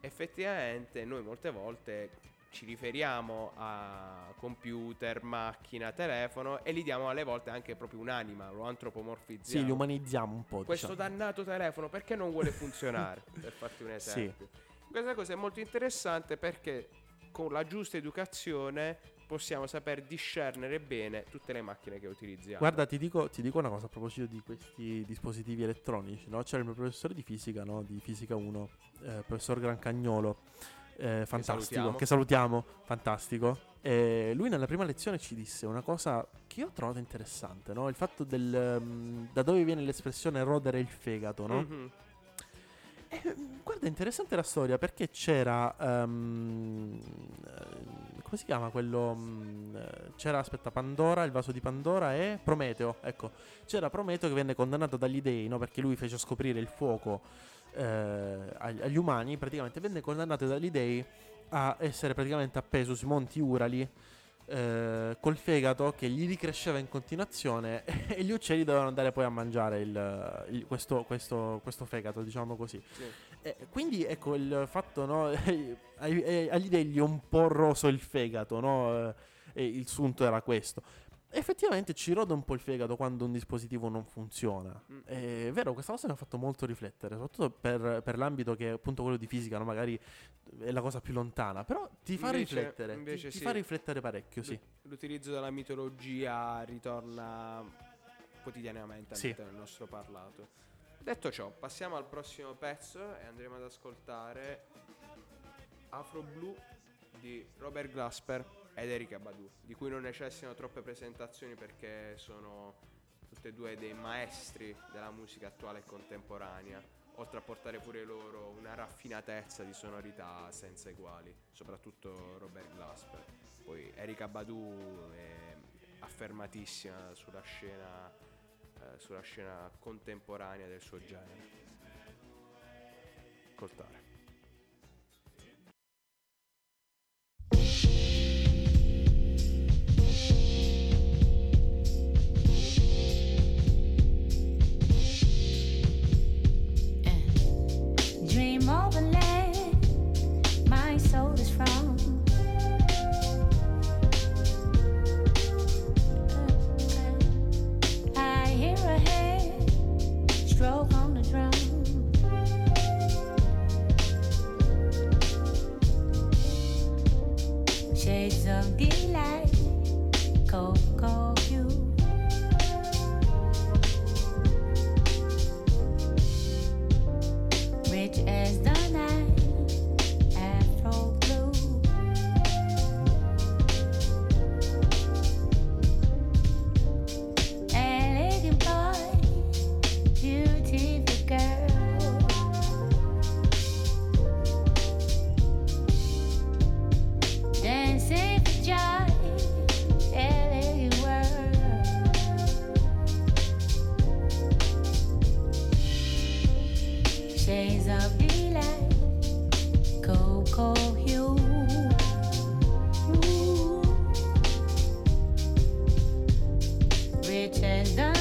effettivamente noi molte volte ci riferiamo a computer, macchina, telefono e li diamo alle volte anche proprio un'anima, lo antropomorfizziamo. Sì, li umanizziamo un po'. Questo diciamo. dannato telefono perché non vuole funzionare? per farti un esempio. Sì. Questa cosa è molto interessante perché con la giusta educazione possiamo saper discernere bene tutte le macchine che utilizziamo. Guarda, ti dico, ti dico una cosa a proposito di questi dispositivi elettronici. No? C'era il mio professore di fisica, no? di fisica 1, eh, professor Grancagnolo eh, fantastico, che salutiamo. che salutiamo, fantastico. E lui nella prima lezione ci disse una cosa che io ho trovato interessante, no? Il fatto del... Um, da dove viene l'espressione rodere il fegato, no? Mm-hmm. E, guarda, interessante la storia perché c'era... Um, come si chiama quello? Um, c'era, aspetta, Pandora, il vaso di Pandora e Prometeo, ecco. C'era Prometeo che venne condannato dagli dei, no? Perché lui fece scoprire il fuoco eh, agli umani, praticamente venne condannato dagli dei a essere praticamente appeso sui monti Urali eh, col fegato che gli ricresceva in continuazione e gli uccelli dovevano andare poi a mangiare il, il, questo, questo, questo, fegato, diciamo così. Sì. Eh, quindi ecco il fatto, no, agli dei gli è un po' roso il fegato, no? E il sunto era questo effettivamente ci rode un po' il fegato quando un dispositivo non funziona. Mm. È vero, questa cosa mi ha fatto molto riflettere, soprattutto per, per l'ambito che è appunto quello di fisica, no? magari è la cosa più lontana, però ti fa invece, riflettere, invece ti, sì. ti, fa riflettere parecchio, sì. L'utilizzo della mitologia ritorna quotidianamente sì. del nostro parlato. Detto ciò, passiamo al prossimo pezzo e andremo ad ascoltare Afro Blue di Robert Glasper ed Erika Badu, di cui non necessitano troppe presentazioni perché sono tutti e due dei maestri della musica attuale e contemporanea, oltre a portare pure loro una raffinatezza di sonorità senza eguali, soprattutto Robert Glasper. Poi Erika Badu è affermatissima sulla scena, eh, sulla scena contemporanea del suo genere. Ascoltare. dream of a pretend.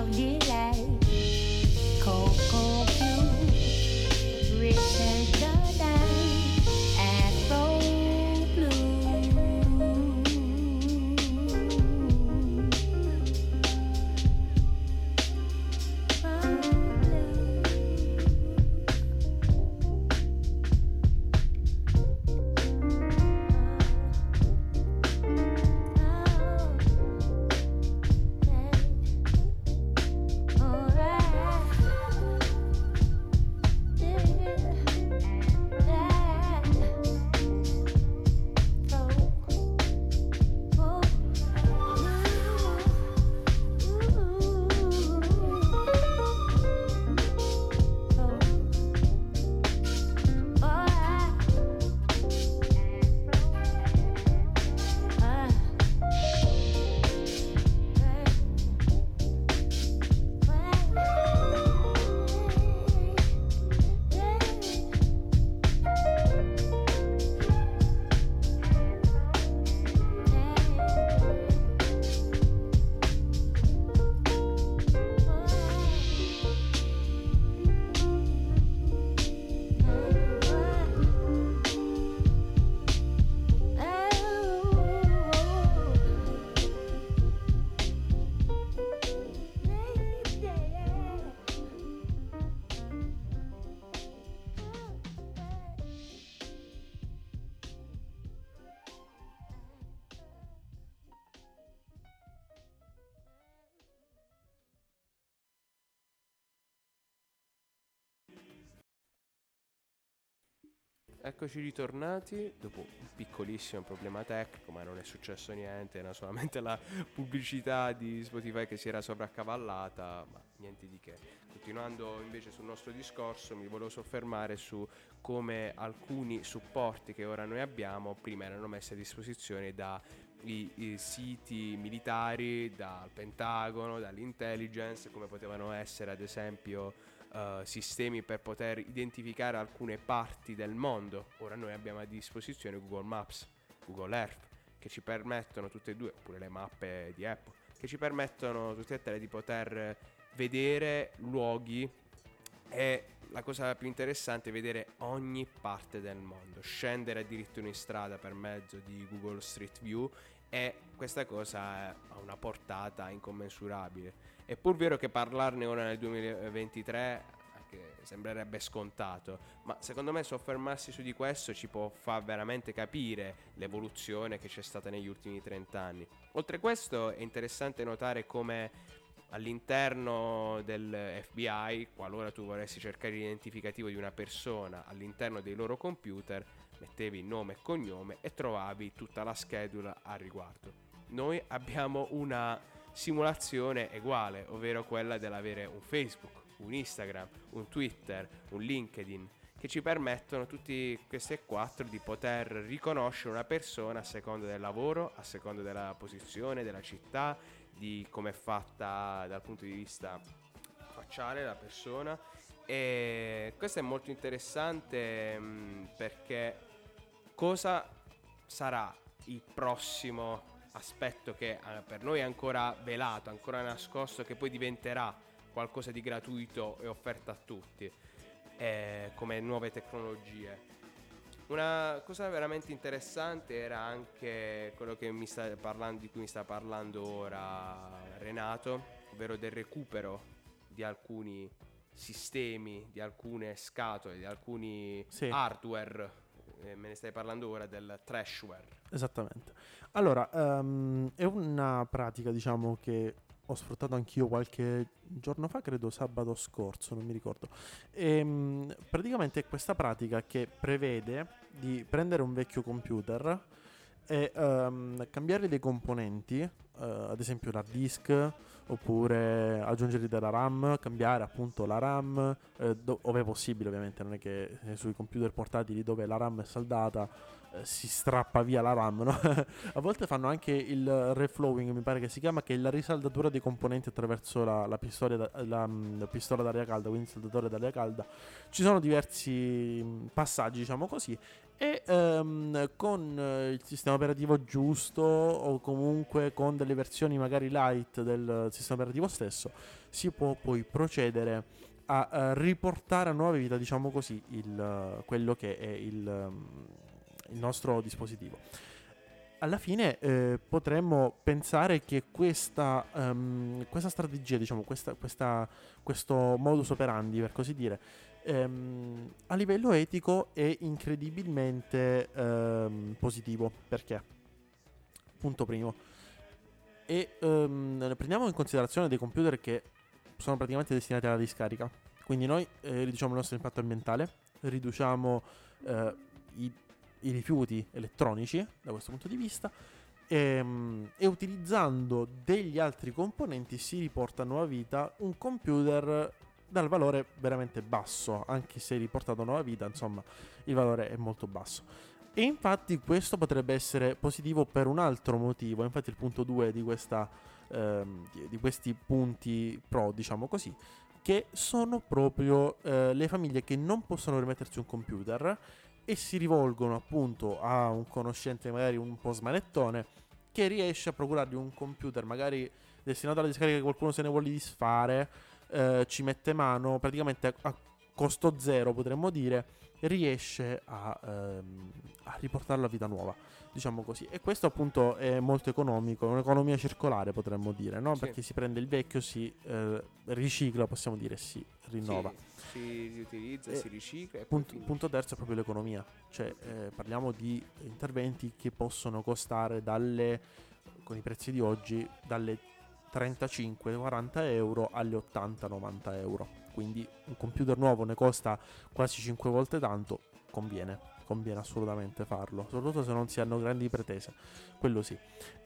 love you. Eccoci ritornati dopo un piccolissimo problema tecnico, ma non è successo niente, era solamente la pubblicità di Spotify che si era sovraccavallata, ma niente di che. Continuando invece sul nostro discorso, mi volevo soffermare su come alcuni supporti che ora noi abbiamo prima erano messi a disposizione da i, i, siti militari, dal Pentagono, dall'intelligence, come potevano essere ad esempio uh, sistemi per poter identificare alcune parti del mondo. Ora noi abbiamo a disposizione Google Maps, Google Earth, che ci permettono tutte e due, oppure le mappe di Apple, che ci permettono tutte e tre di poter vedere luoghi e la cosa più interessante è vedere ogni parte del mondo, scendere addirittura in strada per mezzo di Google Street View e questa cosa ha una portata incommensurabile. È pur vero che parlarne ora nel 2023 sembrerebbe scontato, ma secondo me soffermarsi su di questo ci può far veramente capire l'evoluzione che c'è stata negli ultimi 30 anni. Oltre a questo è interessante notare come all'interno del FBI, qualora tu volessi cercare l'identificativo di una persona all'interno dei loro computer, mettevi nome e cognome e trovavi tutta la schedule al riguardo. Noi abbiamo una simulazione uguale, ovvero quella dell'avere un Facebook, un Instagram, un Twitter, un LinkedIn, che ci permettono tutti questi e quattro di poter riconoscere una persona a seconda del lavoro, a seconda della posizione, della città, di come è fatta dal punto di vista facciale la persona. E questo è molto interessante mm, perché cosa sarà il prossimo aspetto che eh, per noi è ancora velato, ancora nascosto, che poi diventerà qualcosa di gratuito e offerto a tutti, eh, come nuove tecnologie. Una cosa veramente interessante era anche quello parlando, di cui mi sta parlando ora Renato, ovvero del recupero di alcuni sistemi, di alcune scatole, di alcuni sì. hardware. Eh, me ne stai parlando ora del trashware. Esattamente. Allora, um, è una pratica, diciamo, che ho sfruttato anch'io qualche giorno fa, credo sabato scorso, non mi ricordo. E, um, praticamente è questa pratica che prevede di prendere un vecchio computer e um, cambiare dei componenti, uh, ad esempio l'hard disk, oppure aggiungere della RAM, cambiare appunto la RAM, eh, do- ove è possibile ovviamente, non è che eh, sui computer portatili dove la RAM è saldata eh, si strappa via la RAM, no? a volte fanno anche il reflowing, mi pare che si chiama, che è la risaldatura dei componenti attraverso la, la, pistola, da, la, la pistola d'aria calda, quindi il saldatore d'aria calda. Ci sono diversi mm, passaggi, diciamo così, e um, con uh, il sistema operativo giusto o comunque con delle versioni magari light del sistema operativo stesso si può poi procedere a uh, riportare a nuova vita diciamo così il, uh, quello che è il, um, il nostro dispositivo. Alla fine eh, potremmo pensare che questa, um, questa strategia, diciamo, questa, questa, questo modus operandi, per così dire, ehm, a livello etico è incredibilmente ehm, positivo. Perché? Punto primo. E ehm, prendiamo in considerazione dei computer che sono praticamente destinati alla discarica. Quindi noi eh, riduciamo il nostro impatto ambientale, riduciamo eh, i i rifiuti elettronici da questo punto di vista e, ehm, e, utilizzando degli altri componenti si riporta a nuova vita un computer dal valore veramente basso, anche se riportato a nuova vita, insomma, il valore è molto basso. E infatti questo potrebbe essere positivo per un altro motivo, infatti il punto 2 di, ehm, di, questi punti pro, diciamo così, che sono proprio eh, le famiglie che non possono rimettersi un computer e si rivolgono appunto a un conoscente magari un po' smanettone che riesce a procurargli un computer magari destinato alla discarica che qualcuno se ne vuole disfare, eh, ci mette mano praticamente a, costo zero potremmo dire, riesce a, ehm, a riportarlo a vita nuova diciamo così. E questo appunto è molto economico, è un'economia circolare potremmo dire, no? Sì. Perché si prende il vecchio, si eh, ricicla, possiamo dire, si rinnova. Sì, si riutilizza, e si ricicla. Punto, punto, terzo è proprio l'economia, cioè eh, parliamo di interventi che possono costare dalle, con i prezzi di oggi, dalle 35-40 euro alle 80-90 euro. Quindi un computer nuovo ne costa quasi 5 volte tanto, conviene conviene assolutamente farlo, soprattutto se non si hanno grandi pretese, quello sì.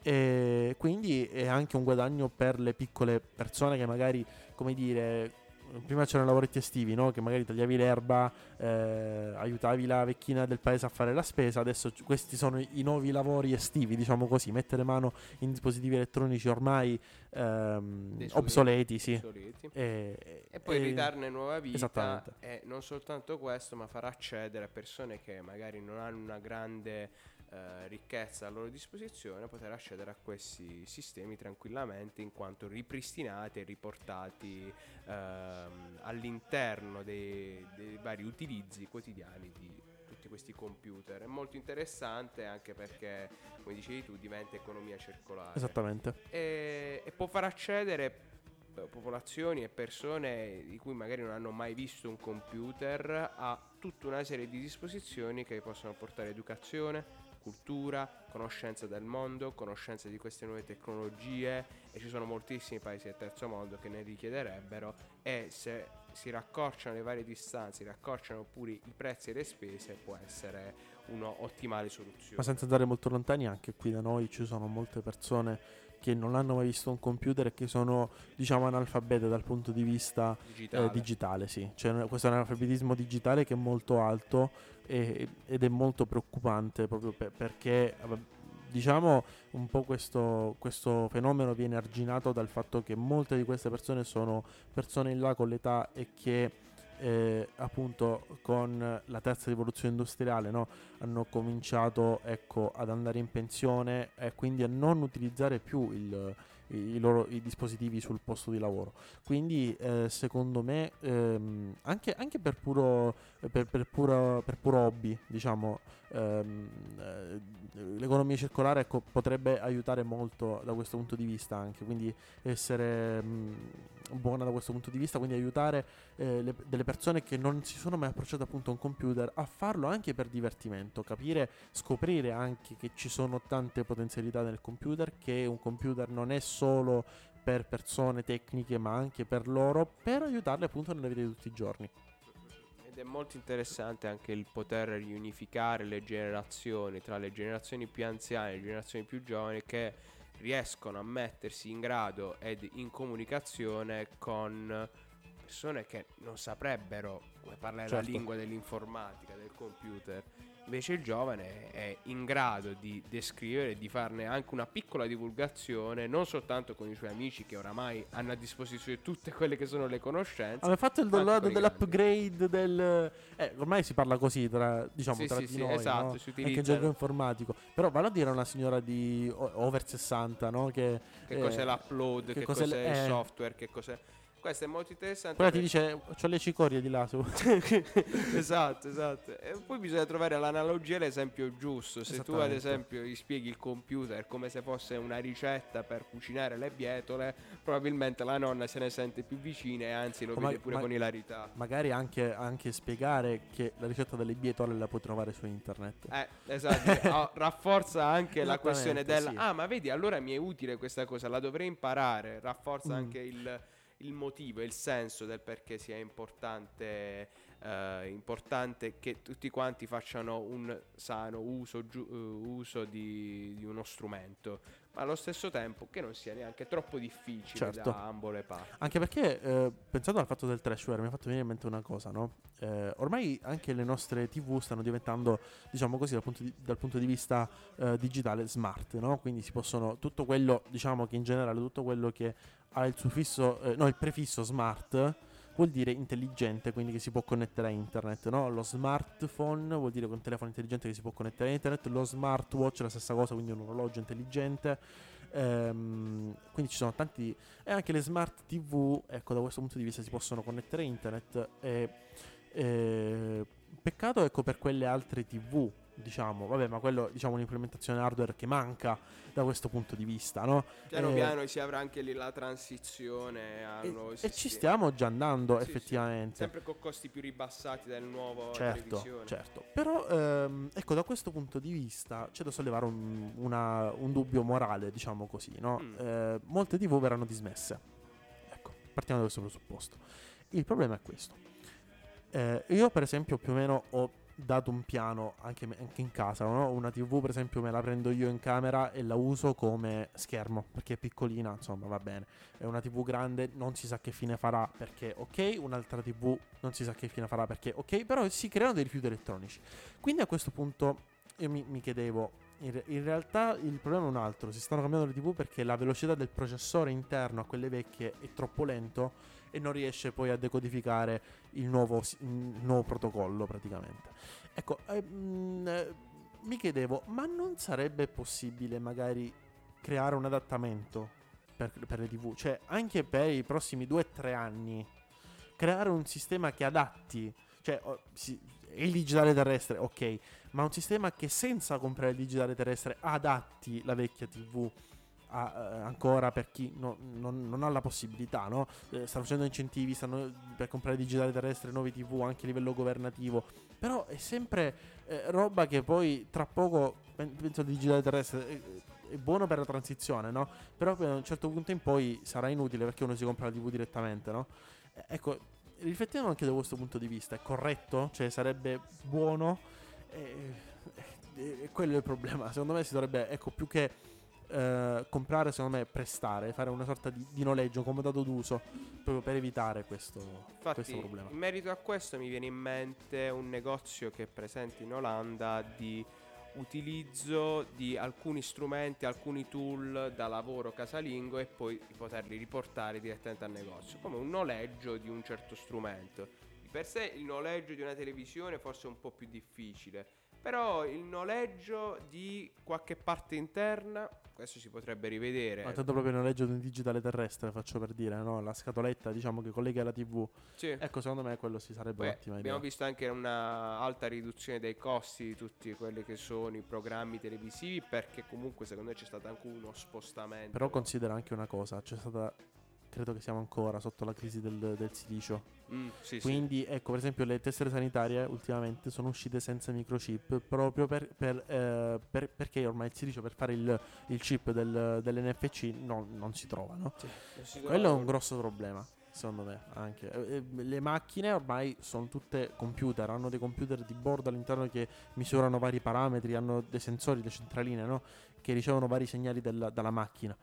E quindi è anche un guadagno per le piccole persone che magari, come dire, prima c'erano lavoretti estivi, no? Che magari tagliavi l'erba, eh, aiutavi la vecchina del paese a fare la spesa. Adesso questi sono i nuovi lavori estivi, diciamo così, mettere mano in dispositivi elettronici ormai ehm, obsoleti, sì. obsoleti. E, e, poi e, ridarne nuova vita. Esattamente. E non soltanto questo, ma far accedere a persone che magari non hanno una grande eh, ricchezza a loro disposizione poter accedere a questi sistemi tranquillamente in quanto ripristinati e riportati ehm, all'interno dei, dei vari utilizzi quotidiani di tutti questi computer. È molto interessante anche perché, come dicevi tu, diventa economia circolare. Esattamente. E, e può far accedere eh, popolazioni e persone di cui magari non hanno mai visto un computer a tutta una serie di disposizioni che possono portare educazione, cultura, conoscenza del mondo, conoscenza di queste nuove tecnologie e ci sono moltissimi paesi del terzo mondo che ne richiederebbero e se si raccorciano le varie distanze, si raccorciano pure i prezzi e le spese può essere un'ottimale soluzione. Ma senza andare molto lontani anche qui da noi ci sono molte persone che non hanno mai visto un computer e che sono diciamo analfabete dal punto di vista digitale, eh, digitale sì. Cioè, questo è un analfabetismo digitale che è molto alto e, ed è molto preoccupante proprio per, perché diciamo un po' questo, questo, fenomeno viene arginato dal fatto che molte di queste persone sono persone in là con l'età e che eh, appunto con la terza rivoluzione industriale no? hanno cominciato ecco, ad andare in pensione e quindi a non utilizzare più il, i, loro, i dispositivi sul posto di lavoro. Quindi eh, secondo me ehm, anche, anche, per, puro, per, per, puro, per puro hobby, diciamo, ehm, eh, l'economia circolare ecco, potrebbe aiutare molto da questo punto di vista anche, quindi essere mh, mm, buona da questo punto di vista, quindi aiutare eh, le, delle persone che non si sono mai approcciate appunto a un computer a farlo anche per divertimento, capire, scoprire anche che ci sono tante potenzialità nel computer, che un computer non è solo per persone tecniche ma anche per loro, per aiutarle appunto nella vita di tutti i giorni. Ed è molto interessante anche il poter riunificare le generazioni tra le generazioni più anziane e le generazioni più giovani che riescono a mettersi in grado ed in comunicazione con persone che non saprebbero come parlare certo. la lingua dell'informatica, del computer Invece il giovane è in grado di descrivere e di farne anche una piccola divulgazione, non soltanto con i suoi amici che oramai hanno a disposizione tutte quelle che sono le conoscenze. Aveva fatto il download dell'upgrade del... Eh, ormai si parla così tra, diciamo, sì, tra sì, di sì, noi, esatto, no? si Anche in gergo informatico. Però vale a dire a una signora di over 60, no? Che, che eh, cos'è l'upload, che, che cos'è, cos'è il eh, software, che cos'è... Questo è molto interessante. Quella ti dice, ho le cicorie di là su. esatto, esatto. E poi bisogna trovare l'analogia e l'esempio giusto. Se tu ad esempio gli spieghi il computer come se fosse una ricetta per cucinare le bietole, probabilmente la nonna se ne sente più vicina e anzi lo o vede ma- pure ma- con ilarità. Magari anche, anche, spiegare che la ricetta delle bietole la puoi trovare su internet. Eh, esatto. oh, rafforza anche la questione della... Sì. Ah, ma vedi, allora mi è utile questa cosa, la dovrei imparare. Rafforza mm. anche il il motivo e il senso del perché sia importante, eh, importante che tutti quanti facciano un sano uso, giu- uh, uso di, di, uno strumento, allo stesso tempo che non sia neanche troppo difficile certo. da ambo le parti. Anche perché, eh, pensando al fatto del trashware, mi ha fatto venire in mente una cosa, no? Eh, ormai anche le nostre TV stanno diventando, diciamo così, dal punto di, dal punto di vista eh, digitale smart, no? Quindi si possono, tutto quello, diciamo che in generale, tutto quello che ha il suffisso, eh, no, il prefisso smart vuol dire intelligente, quindi che si può connettere a internet, no? Lo smartphone vuol dire un telefono intelligente che si può connettere a internet, lo smartwatch è la stessa cosa, quindi un orologio intelligente. Ehm, quindi ci sono tanti e anche le smart TV, ecco, da questo punto di vista si possono connettere a internet e, e peccato ecco per quelle altre TV diciamo, vabbè, ma quello diciamo un'implementazione hardware che manca da questo punto di vista, no? Piano eh, piano si avrà anche lì la transizione a e, nuovo E ci stiamo già andando sì, effettivamente. Sì. Sempre con costi più ribassati del nuovo certo, televisione. Certo, però ehm, ecco, da questo punto di vista c'è da sollevare un, una, un dubbio morale, diciamo così, no? Mm. Eh, molte TV verranno dismesse. Ecco, partiamo da questo presupposto. Il problema è questo. Eh, io per esempio più o meno ho dato un piano anche, anche in casa, no? Una TV per esempio me la prendo io in camera e la uso come schermo perché è piccolina, insomma va bene. È una TV grande, non si sa che fine farà perché ok, un'altra TV non si sa che fine farà perché ok, però si creano dei rifiuti elettronici. Quindi a questo punto io mi, mi chiedevo, in, in, realtà il problema è un altro, si stanno cambiando le TV perché la velocità del processore interno a quelle vecchie è troppo lento e non riesce poi a decodificare il nuovo, il nuovo protocollo praticamente. Ecco, eh, mh, mm, eh, mi chiedevo, ma non sarebbe possibile magari creare un adattamento per, per le TV? Cioè, anche per i prossimi 2-3 anni, creare un sistema che adatti, cioè, il digitale terrestre, ok, ma un sistema che senza comprare il digitale terrestre adatti la vecchia TV a, ancora per chi no, non, non, ha la possibilità, no? eh, stanno facendo incentivi stanno, per comprare digitale terrestre, nuovi TV anche a livello governativo, però è sempre eh, roba che poi tra poco, penso al digitale terrestre, è, è, buono per la transizione, no? però a un certo punto in poi sarà inutile perché uno si compra la TV direttamente, no? Eh, ecco, riflettiamo anche da questo punto di vista, è corretto? Cioè sarebbe buono? E, e, quello è il problema, secondo me si dovrebbe, ecco, più che eh, comprare, secondo me, prestare, fare una sorta di, di noleggio, comodato d'uso, proprio per evitare questo, Infatti, questo problema. In merito a questo mi viene in mente un negozio che è presente in Olanda di utilizzo di alcuni strumenti, alcuni tool da lavoro casalingo e poi poterli riportare direttamente al negozio, come un noleggio di un certo strumento. Di per sé il noleggio di una televisione forse è un po' più difficile, però il noleggio di qualche parte interna questo si potrebbe rivedere. Ma tanto proprio il noleggio di un digitale terrestre, faccio per dire, no? La scatoletta, diciamo, che collega alla TV. Sì. Ecco, secondo me quello si sarebbe Beh, ottima Abbiamo visto anche una alta riduzione dei costi di tutti quelli che sono i programmi televisivi, perché comunque secondo me c'è stato anche uno spostamento. Però considera anche una cosa, c'è stata credo che siamo ancora sotto la crisi del, del silicio. Mm, sì, Quindi, sì. ecco, per esempio, le tessere sanitarie ultimamente sono uscite senza microchip proprio per, per, eh, per, perché ormai il silicio per fare il, il chip del, dell'NFC no, non si trova. No? Sì, Quello è un grosso problema. Secondo me anche eh, eh, le macchine ormai sono tutte computer, hanno dei computer di bordo all'interno che misurano vari parametri, hanno dei sensori, le centraline no? che ricevono vari segnali della, dalla macchina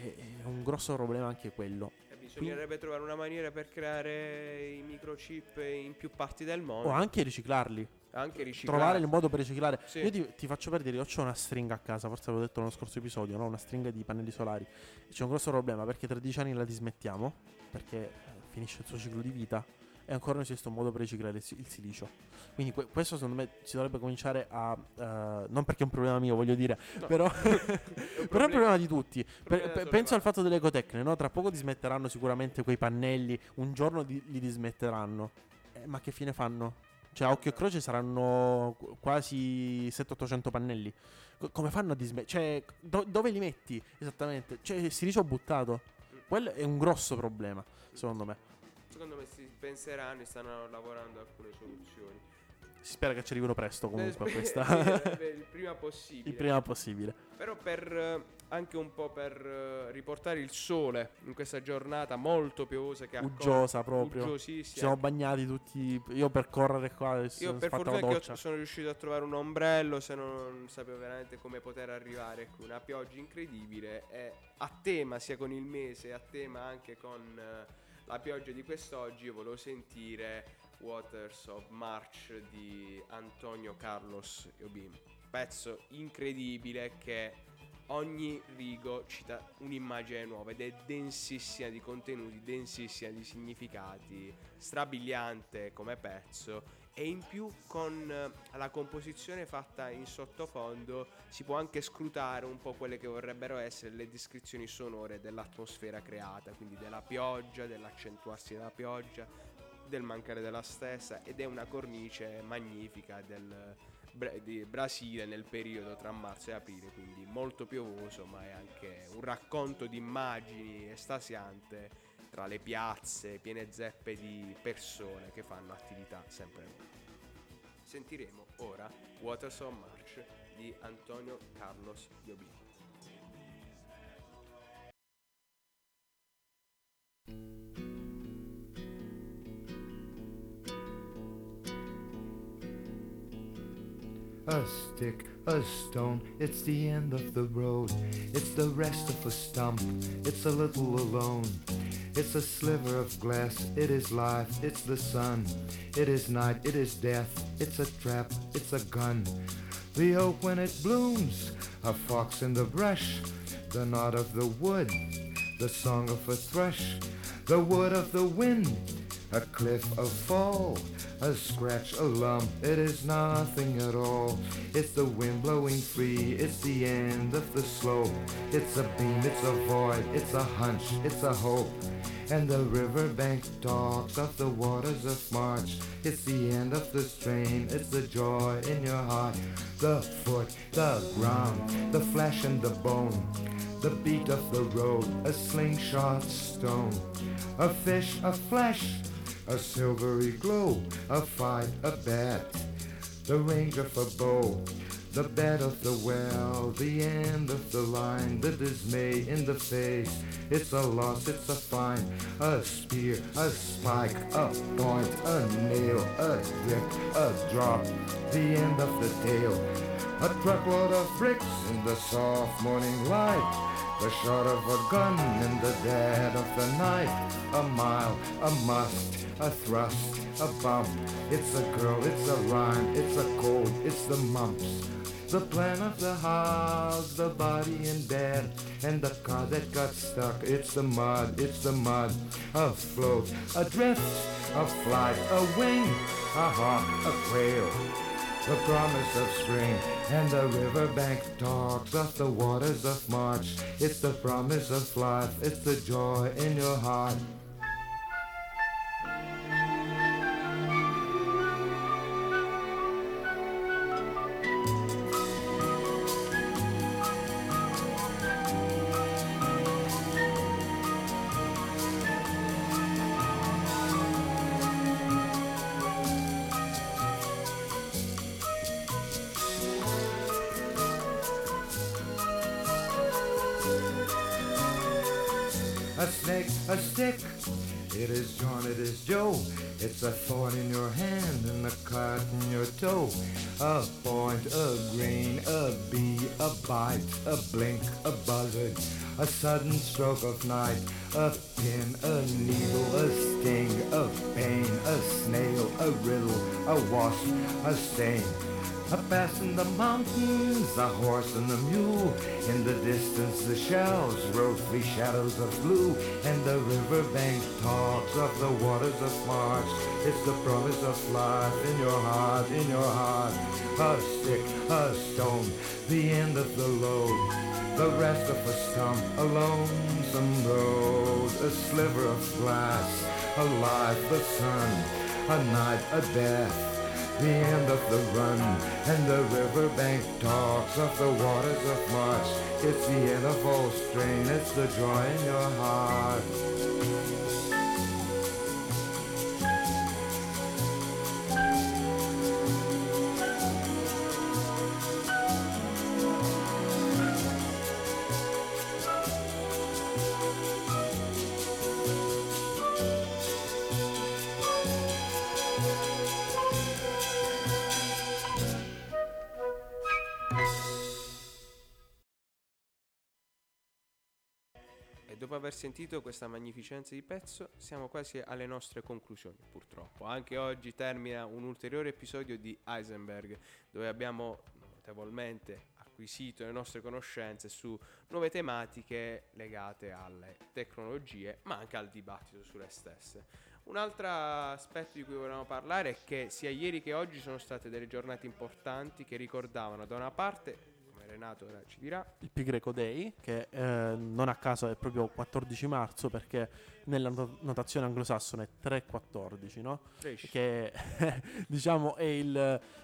è un grosso problema anche quello. Eh, bisognerebbe Quindi, trovare una maniera per creare i microchip in più parti del mondo. O anche riciclarli. Anche riciclare. Trovare il modo per riciclare. Sì. Io ti, ti, faccio per dire, io ho una stringa a casa, forse l'avevo detto nello scorso episodio, no? una stringa di pannelli solari. C'è un grosso problema perché tra dieci anni la dismettiamo, perché eh, finisce il suo ciclo di vita e ancora non esiste un modo per riciclare il, il silicio. Quindi que- questo secondo me si dovrebbe cominciare a... Uh, non perché è un problema mio, voglio dire, no. però, è però è un problema di tutti. Per, per, penso al fatto delle ecotecne, no? Tra poco dismetteranno sicuramente quei pannelli, un giorno di, li dismetteranno. Eh, ma che fine fanno? Cioè, a occhio e croce saranno quasi 700-800 pannelli. Come fanno a dismettere? Cioè, do- dove li metti esattamente? Cioè, il silicio buttato. Quello è un grosso problema, secondo me secondo me si penseranno e stanno lavorando a alcune soluzioni. Si spera che ci arrivino presto comunque a questa. il prima possibile. Il prima possibile. Però per eh, anche un po' per riportare il sole in questa giornata molto piovosa che ha uggiosa proprio. Ci siamo bagnati tutti. Io per correre qua Io per fortuna che sono riuscito a trovare un ombrello, se non sapevo veramente come poter arrivare qui. Una pioggia incredibile è a tema sia con il mese, a tema anche con la pioggia di quest'oggi, io volevo sentire Waters of March di Antonio Carlos Jobim. Pezzo incredibile che ogni rigo cita un'immagine nuova ed è densissima di contenuti, densissima di significati, strabiliante come pezzo e in più con eh, la composizione fatta in sottofondo si può anche scrutare un po' quelle che vorrebbero essere le descrizioni sonore dell'atmosfera creata, quindi della pioggia, dell'accentuarsi della pioggia, del mancare della stessa ed è una cornice magnifica del di Brasile nel periodo tra marzo e aprile, quindi molto piovoso, ma è anche un racconto di immagini estasiante tra le piazze piene zeppe di persone che fanno attività sempre nuove. Sentiremo ora Waters on March di Antonio Carlos Jobim. A stick, a stone, it's the end of the road. It's the rest of a stump, it's a little alone. It's a sliver of glass, it is life, it's the sun. It is night, it is death, it's a trap, it's a gun. The oak when it blooms, a fox in the brush, the nod of the wood, the song of a thrush, the wood of the wind, a cliff of fall, a scratch, a lump, it is nothing at all. It's the wind blowing free, it's the end of the slope. It's a beam, it's a void, it's a hunch, it's a hope. And the riverbank talks of the waters of March. It's the end of the strain, it's the joy in your heart. The foot, the ground, the flesh and the bone. The beat of the road, a slingshot stone. A fish, a flesh, a silvery glow, a fight, a bet, the range of a bow, the bed of the well, the end of the line, the dismay in the face. It's a loss, it's a fine, a spear, a spike, a point, a nail, a drip, a drop, the end of the tale. A truckload of bricks in the soft morning light. The shot of a gun in the dead of the night. A mile, a must, a thrust, a bump. It's a girl, it's a rhyme, it's a cold, it's the mumps. The plan of the house, the body in bed, and the car that got stuck. It's the mud, it's the mud. A float, a drift, a flight, a wing, a hawk, a quail. The promise of spring and the riverbank talks of the waters of March. It's the promise of life, it's the joy in your heart. It is John, it is Joe. It's a thorn in your hand and a cut in your toe. A point, a grain, a bee, a bite, a blink, a buzzard. A sudden stroke of night. A pin, a needle, a sting, a pain, a snail, a riddle, a wasp, a stain. A pass in the mountains, a horse and a mule. In the distance, the shells, roughly shadows of blue. And the riverbank talks of the waters of March. It's the promise of life in your heart, in your heart. A stick, a stone, the end of the load. The rest of a stump, a lonesome road. A sliver of glass, a life, the sun. A night, a death the end of the run, and the riverbank talks of the waters of March. It's the end of all strain, it's the joy in your heart. Aver sentito questa magnificenza di pezzo, siamo quasi alle nostre conclusioni, purtroppo. Anche oggi termina un ulteriore episodio di Heisenberg, dove abbiamo notevolmente acquisito le nostre conoscenze su nuove tematiche legate alle tecnologie, ma anche al dibattito sulle stesse. Un altro aspetto di cui volevamo parlare è che sia ieri che oggi sono state delle giornate importanti che ricordavano da una parte Renato ora ci dirà. Il Pi Greco Day, che eh, non a caso è proprio 14 marzo perché nella not- notazione anglosassone è 3-14, no? Riesci? Che diciamo è il,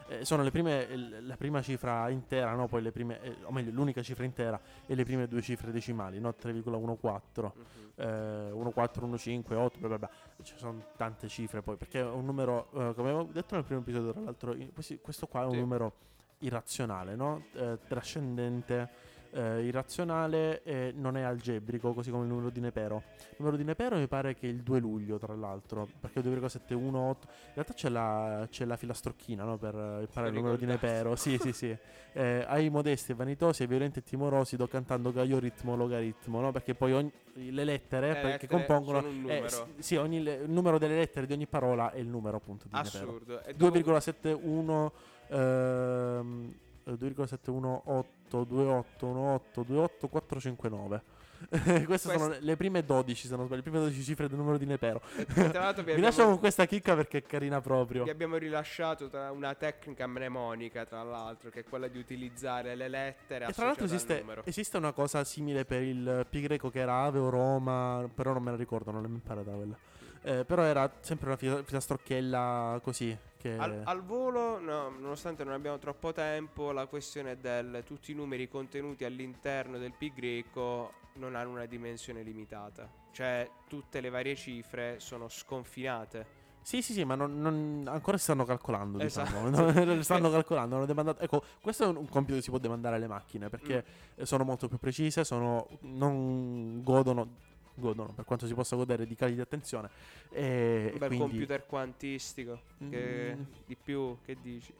eh, sono le prime, il- la prima cifra intera, no? Poi le prime, eh, o meglio, l'unica cifra intera e le prime due cifre decimali, no? 3,14, Mhm. eh, 1415, 8, bla bla bla. Ci sono tante cifre poi, perché è un numero, eh, come avevo detto nel primo episodio, tra l'altro, questo qua è un Sì. numero irrazionale, no? Eh, trascendente eh, irrazionale e non è algebrico, così come il numero di Nepero. Il numero di Nepero mi pare che è il 2 luglio, tra l'altro, perché 2,718. In realtà c'è la, c'è la filastrocchina no, per imparare il numero di Nepero. Sì, sì, sì. Eh, ai modesti e vanitosi, ai violenti e timorosi, do cantando gaio ritmo logaritmo, no? Perché poi ogni, le lettere, Le lettere compongono un eh, numero. s- sì, ogni il numero delle lettere di ogni parola è il numero appunto di Nepero. Assurdo. Dopo- 2,71 ehm, eh, 2,7182828828 Queste sono le prime 12, se non sbaglio, le prime 12 cifre del numero di Nepero. Tra l'altro vi Vi lascio abbiamo, con questa chicca perché è carina proprio. vi abbiamo rilasciato una tecnica mnemonica, tra l'altro, che è quella di utilizzare le lettere E tra l'altro esiste, esiste una cosa simile per il pi greco che era Ave o Roma, però non me la ricordo, non l'ho imparata quella. Eh, però era sempre una fila- filastrocchella così. Che... Al, al volo, no, nonostante non abbiamo troppo tempo, la questione del tutti i numeri contenuti all'interno del pi greco non hanno una dimensione limitata. Cioè, tutte le varie cifre sono sconfinate. Sì, sì, sì, ma non, non- ancora si stanno calcolando, Esatto. diciamo. Stanno calcolando, hanno demandato- Ecco, questo è un, un compito che si può demandare alle macchine perché Mm. eh, sono molto più precise, sono, non godono, godono per quanto si possa godere di cali di attenzione. E, Un bel quindi, computer quantistico. Che Mm. di più, che dici?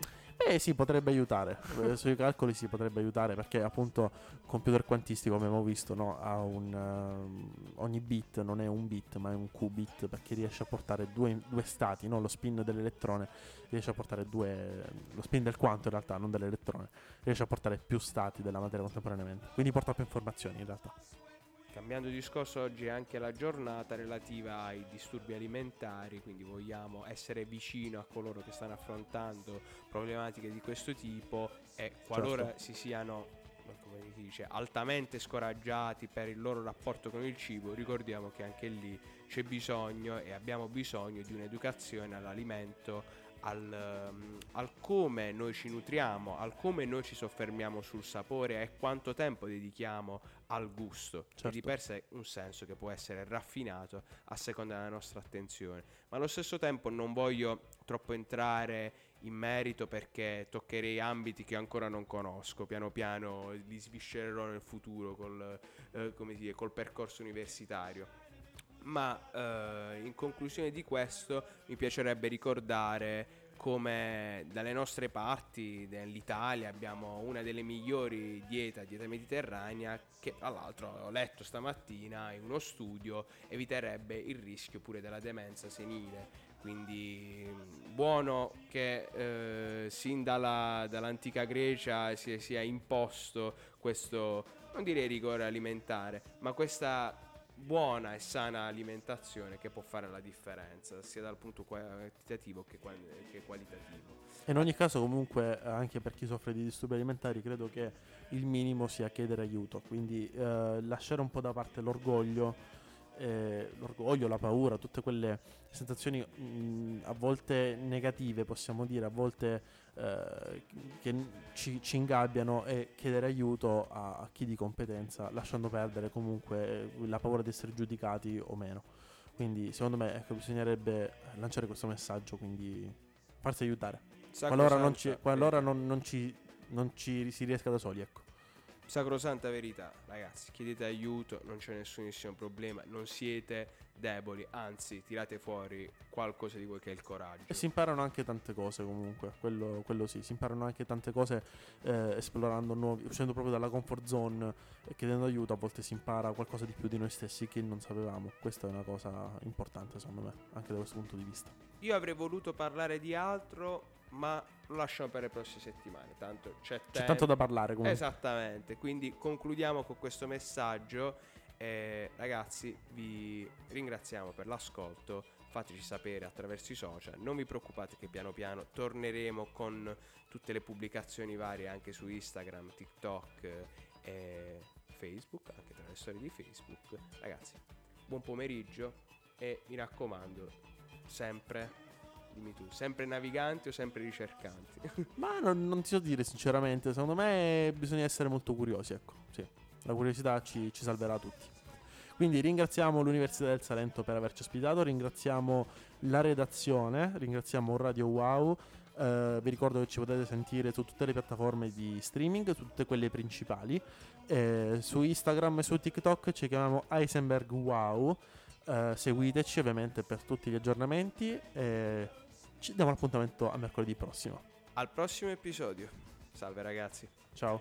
Eh sì, potrebbe aiutare. Eh, Sui calcoli si potrebbe aiutare perché appunto il computer quantistico, come abbiamo visto, no, ha un, ehm, ogni bit non è un bit ma è un qubit perché riesce a portare due, due stati, no? lo spin dell'elettrone riesce a portare due, lo spin del quanto in realtà, non dell'elettrone, riesce a portare più stati della materia contemporaneamente. Quindi porta più informazioni in realtà. Cambiando discorso, oggi è anche la giornata relativa ai disturbi alimentari, quindi vogliamo essere vicino a coloro che stanno affrontando problematiche di questo tipo e qualora Certo. si siano, come si dice, altamente scoraggiati per il loro rapporto con il cibo, ricordiamo che anche lì c'è bisogno e abbiamo bisogno di un'educazione all'alimento. Al, ehm, al come noi ci nutriamo, al come noi ci soffermiamo sul sapore e quanto tempo dedichiamo al gusto, che Certo. di per sé un senso che può essere raffinato a seconda della nostra attenzione. Ma allo stesso tempo non voglio troppo entrare in merito perché toccherei ambiti che ancora non conosco, piano piano li sviscererò nel futuro col, eh, dire, col percorso universitario. Ma eh, in conclusione di questo mi piacerebbe ricordare come dalle nostre parti dell'Italia abbiamo una delle migliori diete, dieta mediterranea, che tra l'altro ho letto stamattina in uno studio eviterebbe il rischio pure della demenza senile. Quindi buono che eh, sin dalla- dall'antica Grecia si sia imposto questo, non direi rigore alimentare, ma questa buona e sana alimentazione che può fare la differenza sia dal punto quantitativo che, qual- che qualitativo. In ogni caso, comunque, anche per chi soffre di disturbi alimentari, credo che il minimo sia chiedere aiuto. Quindi eh, lasciare un po' da parte l'orgoglio, eh, l'orgoglio, la paura, tutte quelle sensazioni mh, a volte negative, possiamo dire, a volte eh, che ci, ci ingabbiano e chiedere aiuto a, a chi di competenza, lasciando perdere comunque eh, la paura di essere giudicati o meno. Quindi, secondo me, ecco, bisognerebbe lanciare questo messaggio, quindi farsi aiutare. Qualora, non ci, qualora non, non ci, non ci si riesca da soli, ecco. Sacrosanta verità, ragazzi, chiedete aiuto, non c'è nessunissimo problema, non siete deboli, anzi tirate fuori qualcosa di voi che è il coraggio. E si imparano anche tante cose comunque, quello, quello sì, si imparano anche tante cose eh, esplorando nuovi, uscendo proprio dalla comfort zone e chiedendo aiuto, a volte si impara qualcosa di più di noi stessi che non sapevamo. Questa è una cosa importante secondo me, anche da questo punto di vista. Io avrei voluto parlare di altro, ma lo lasciamo per le prossime settimane, tanto c'è tempo. C'è tanto da parlare comunque. Esattamente, quindi concludiamo con questo messaggio. Eh, ragazzi, vi ringraziamo per l'ascolto. Fateci sapere attraverso i social. Non vi preoccupate che piano piano torneremo con tutte le pubblicazioni varie anche su Instagram, TikTok e Facebook, anche tra le storie di Facebook. Ragazzi, buon pomeriggio e mi raccomando, sempre, dimmi tu, sempre naviganti o sempre ricercanti? Ma non, non ti so dire sinceramente, secondo me bisogna essere molto curiosi, ecco. Sì, la curiosità ci, ci salverà tutti. Quindi ringraziamo l'Università del Salento per averci ospitato, ringraziamo la redazione, ringraziamo Radio Wow, Uh, vi ricordo che ci potete sentire su tutte le piattaforme di streaming, su tutte quelle principali. Eh, su Instagram e su TikTok ci chiamiamo Heisenberg Wow. Uh, seguiteci ovviamente per tutti gli aggiornamenti. E ci diamo l'appuntamento a mercoledì prossimo. Al prossimo episodio. Salve ragazzi. Ciao.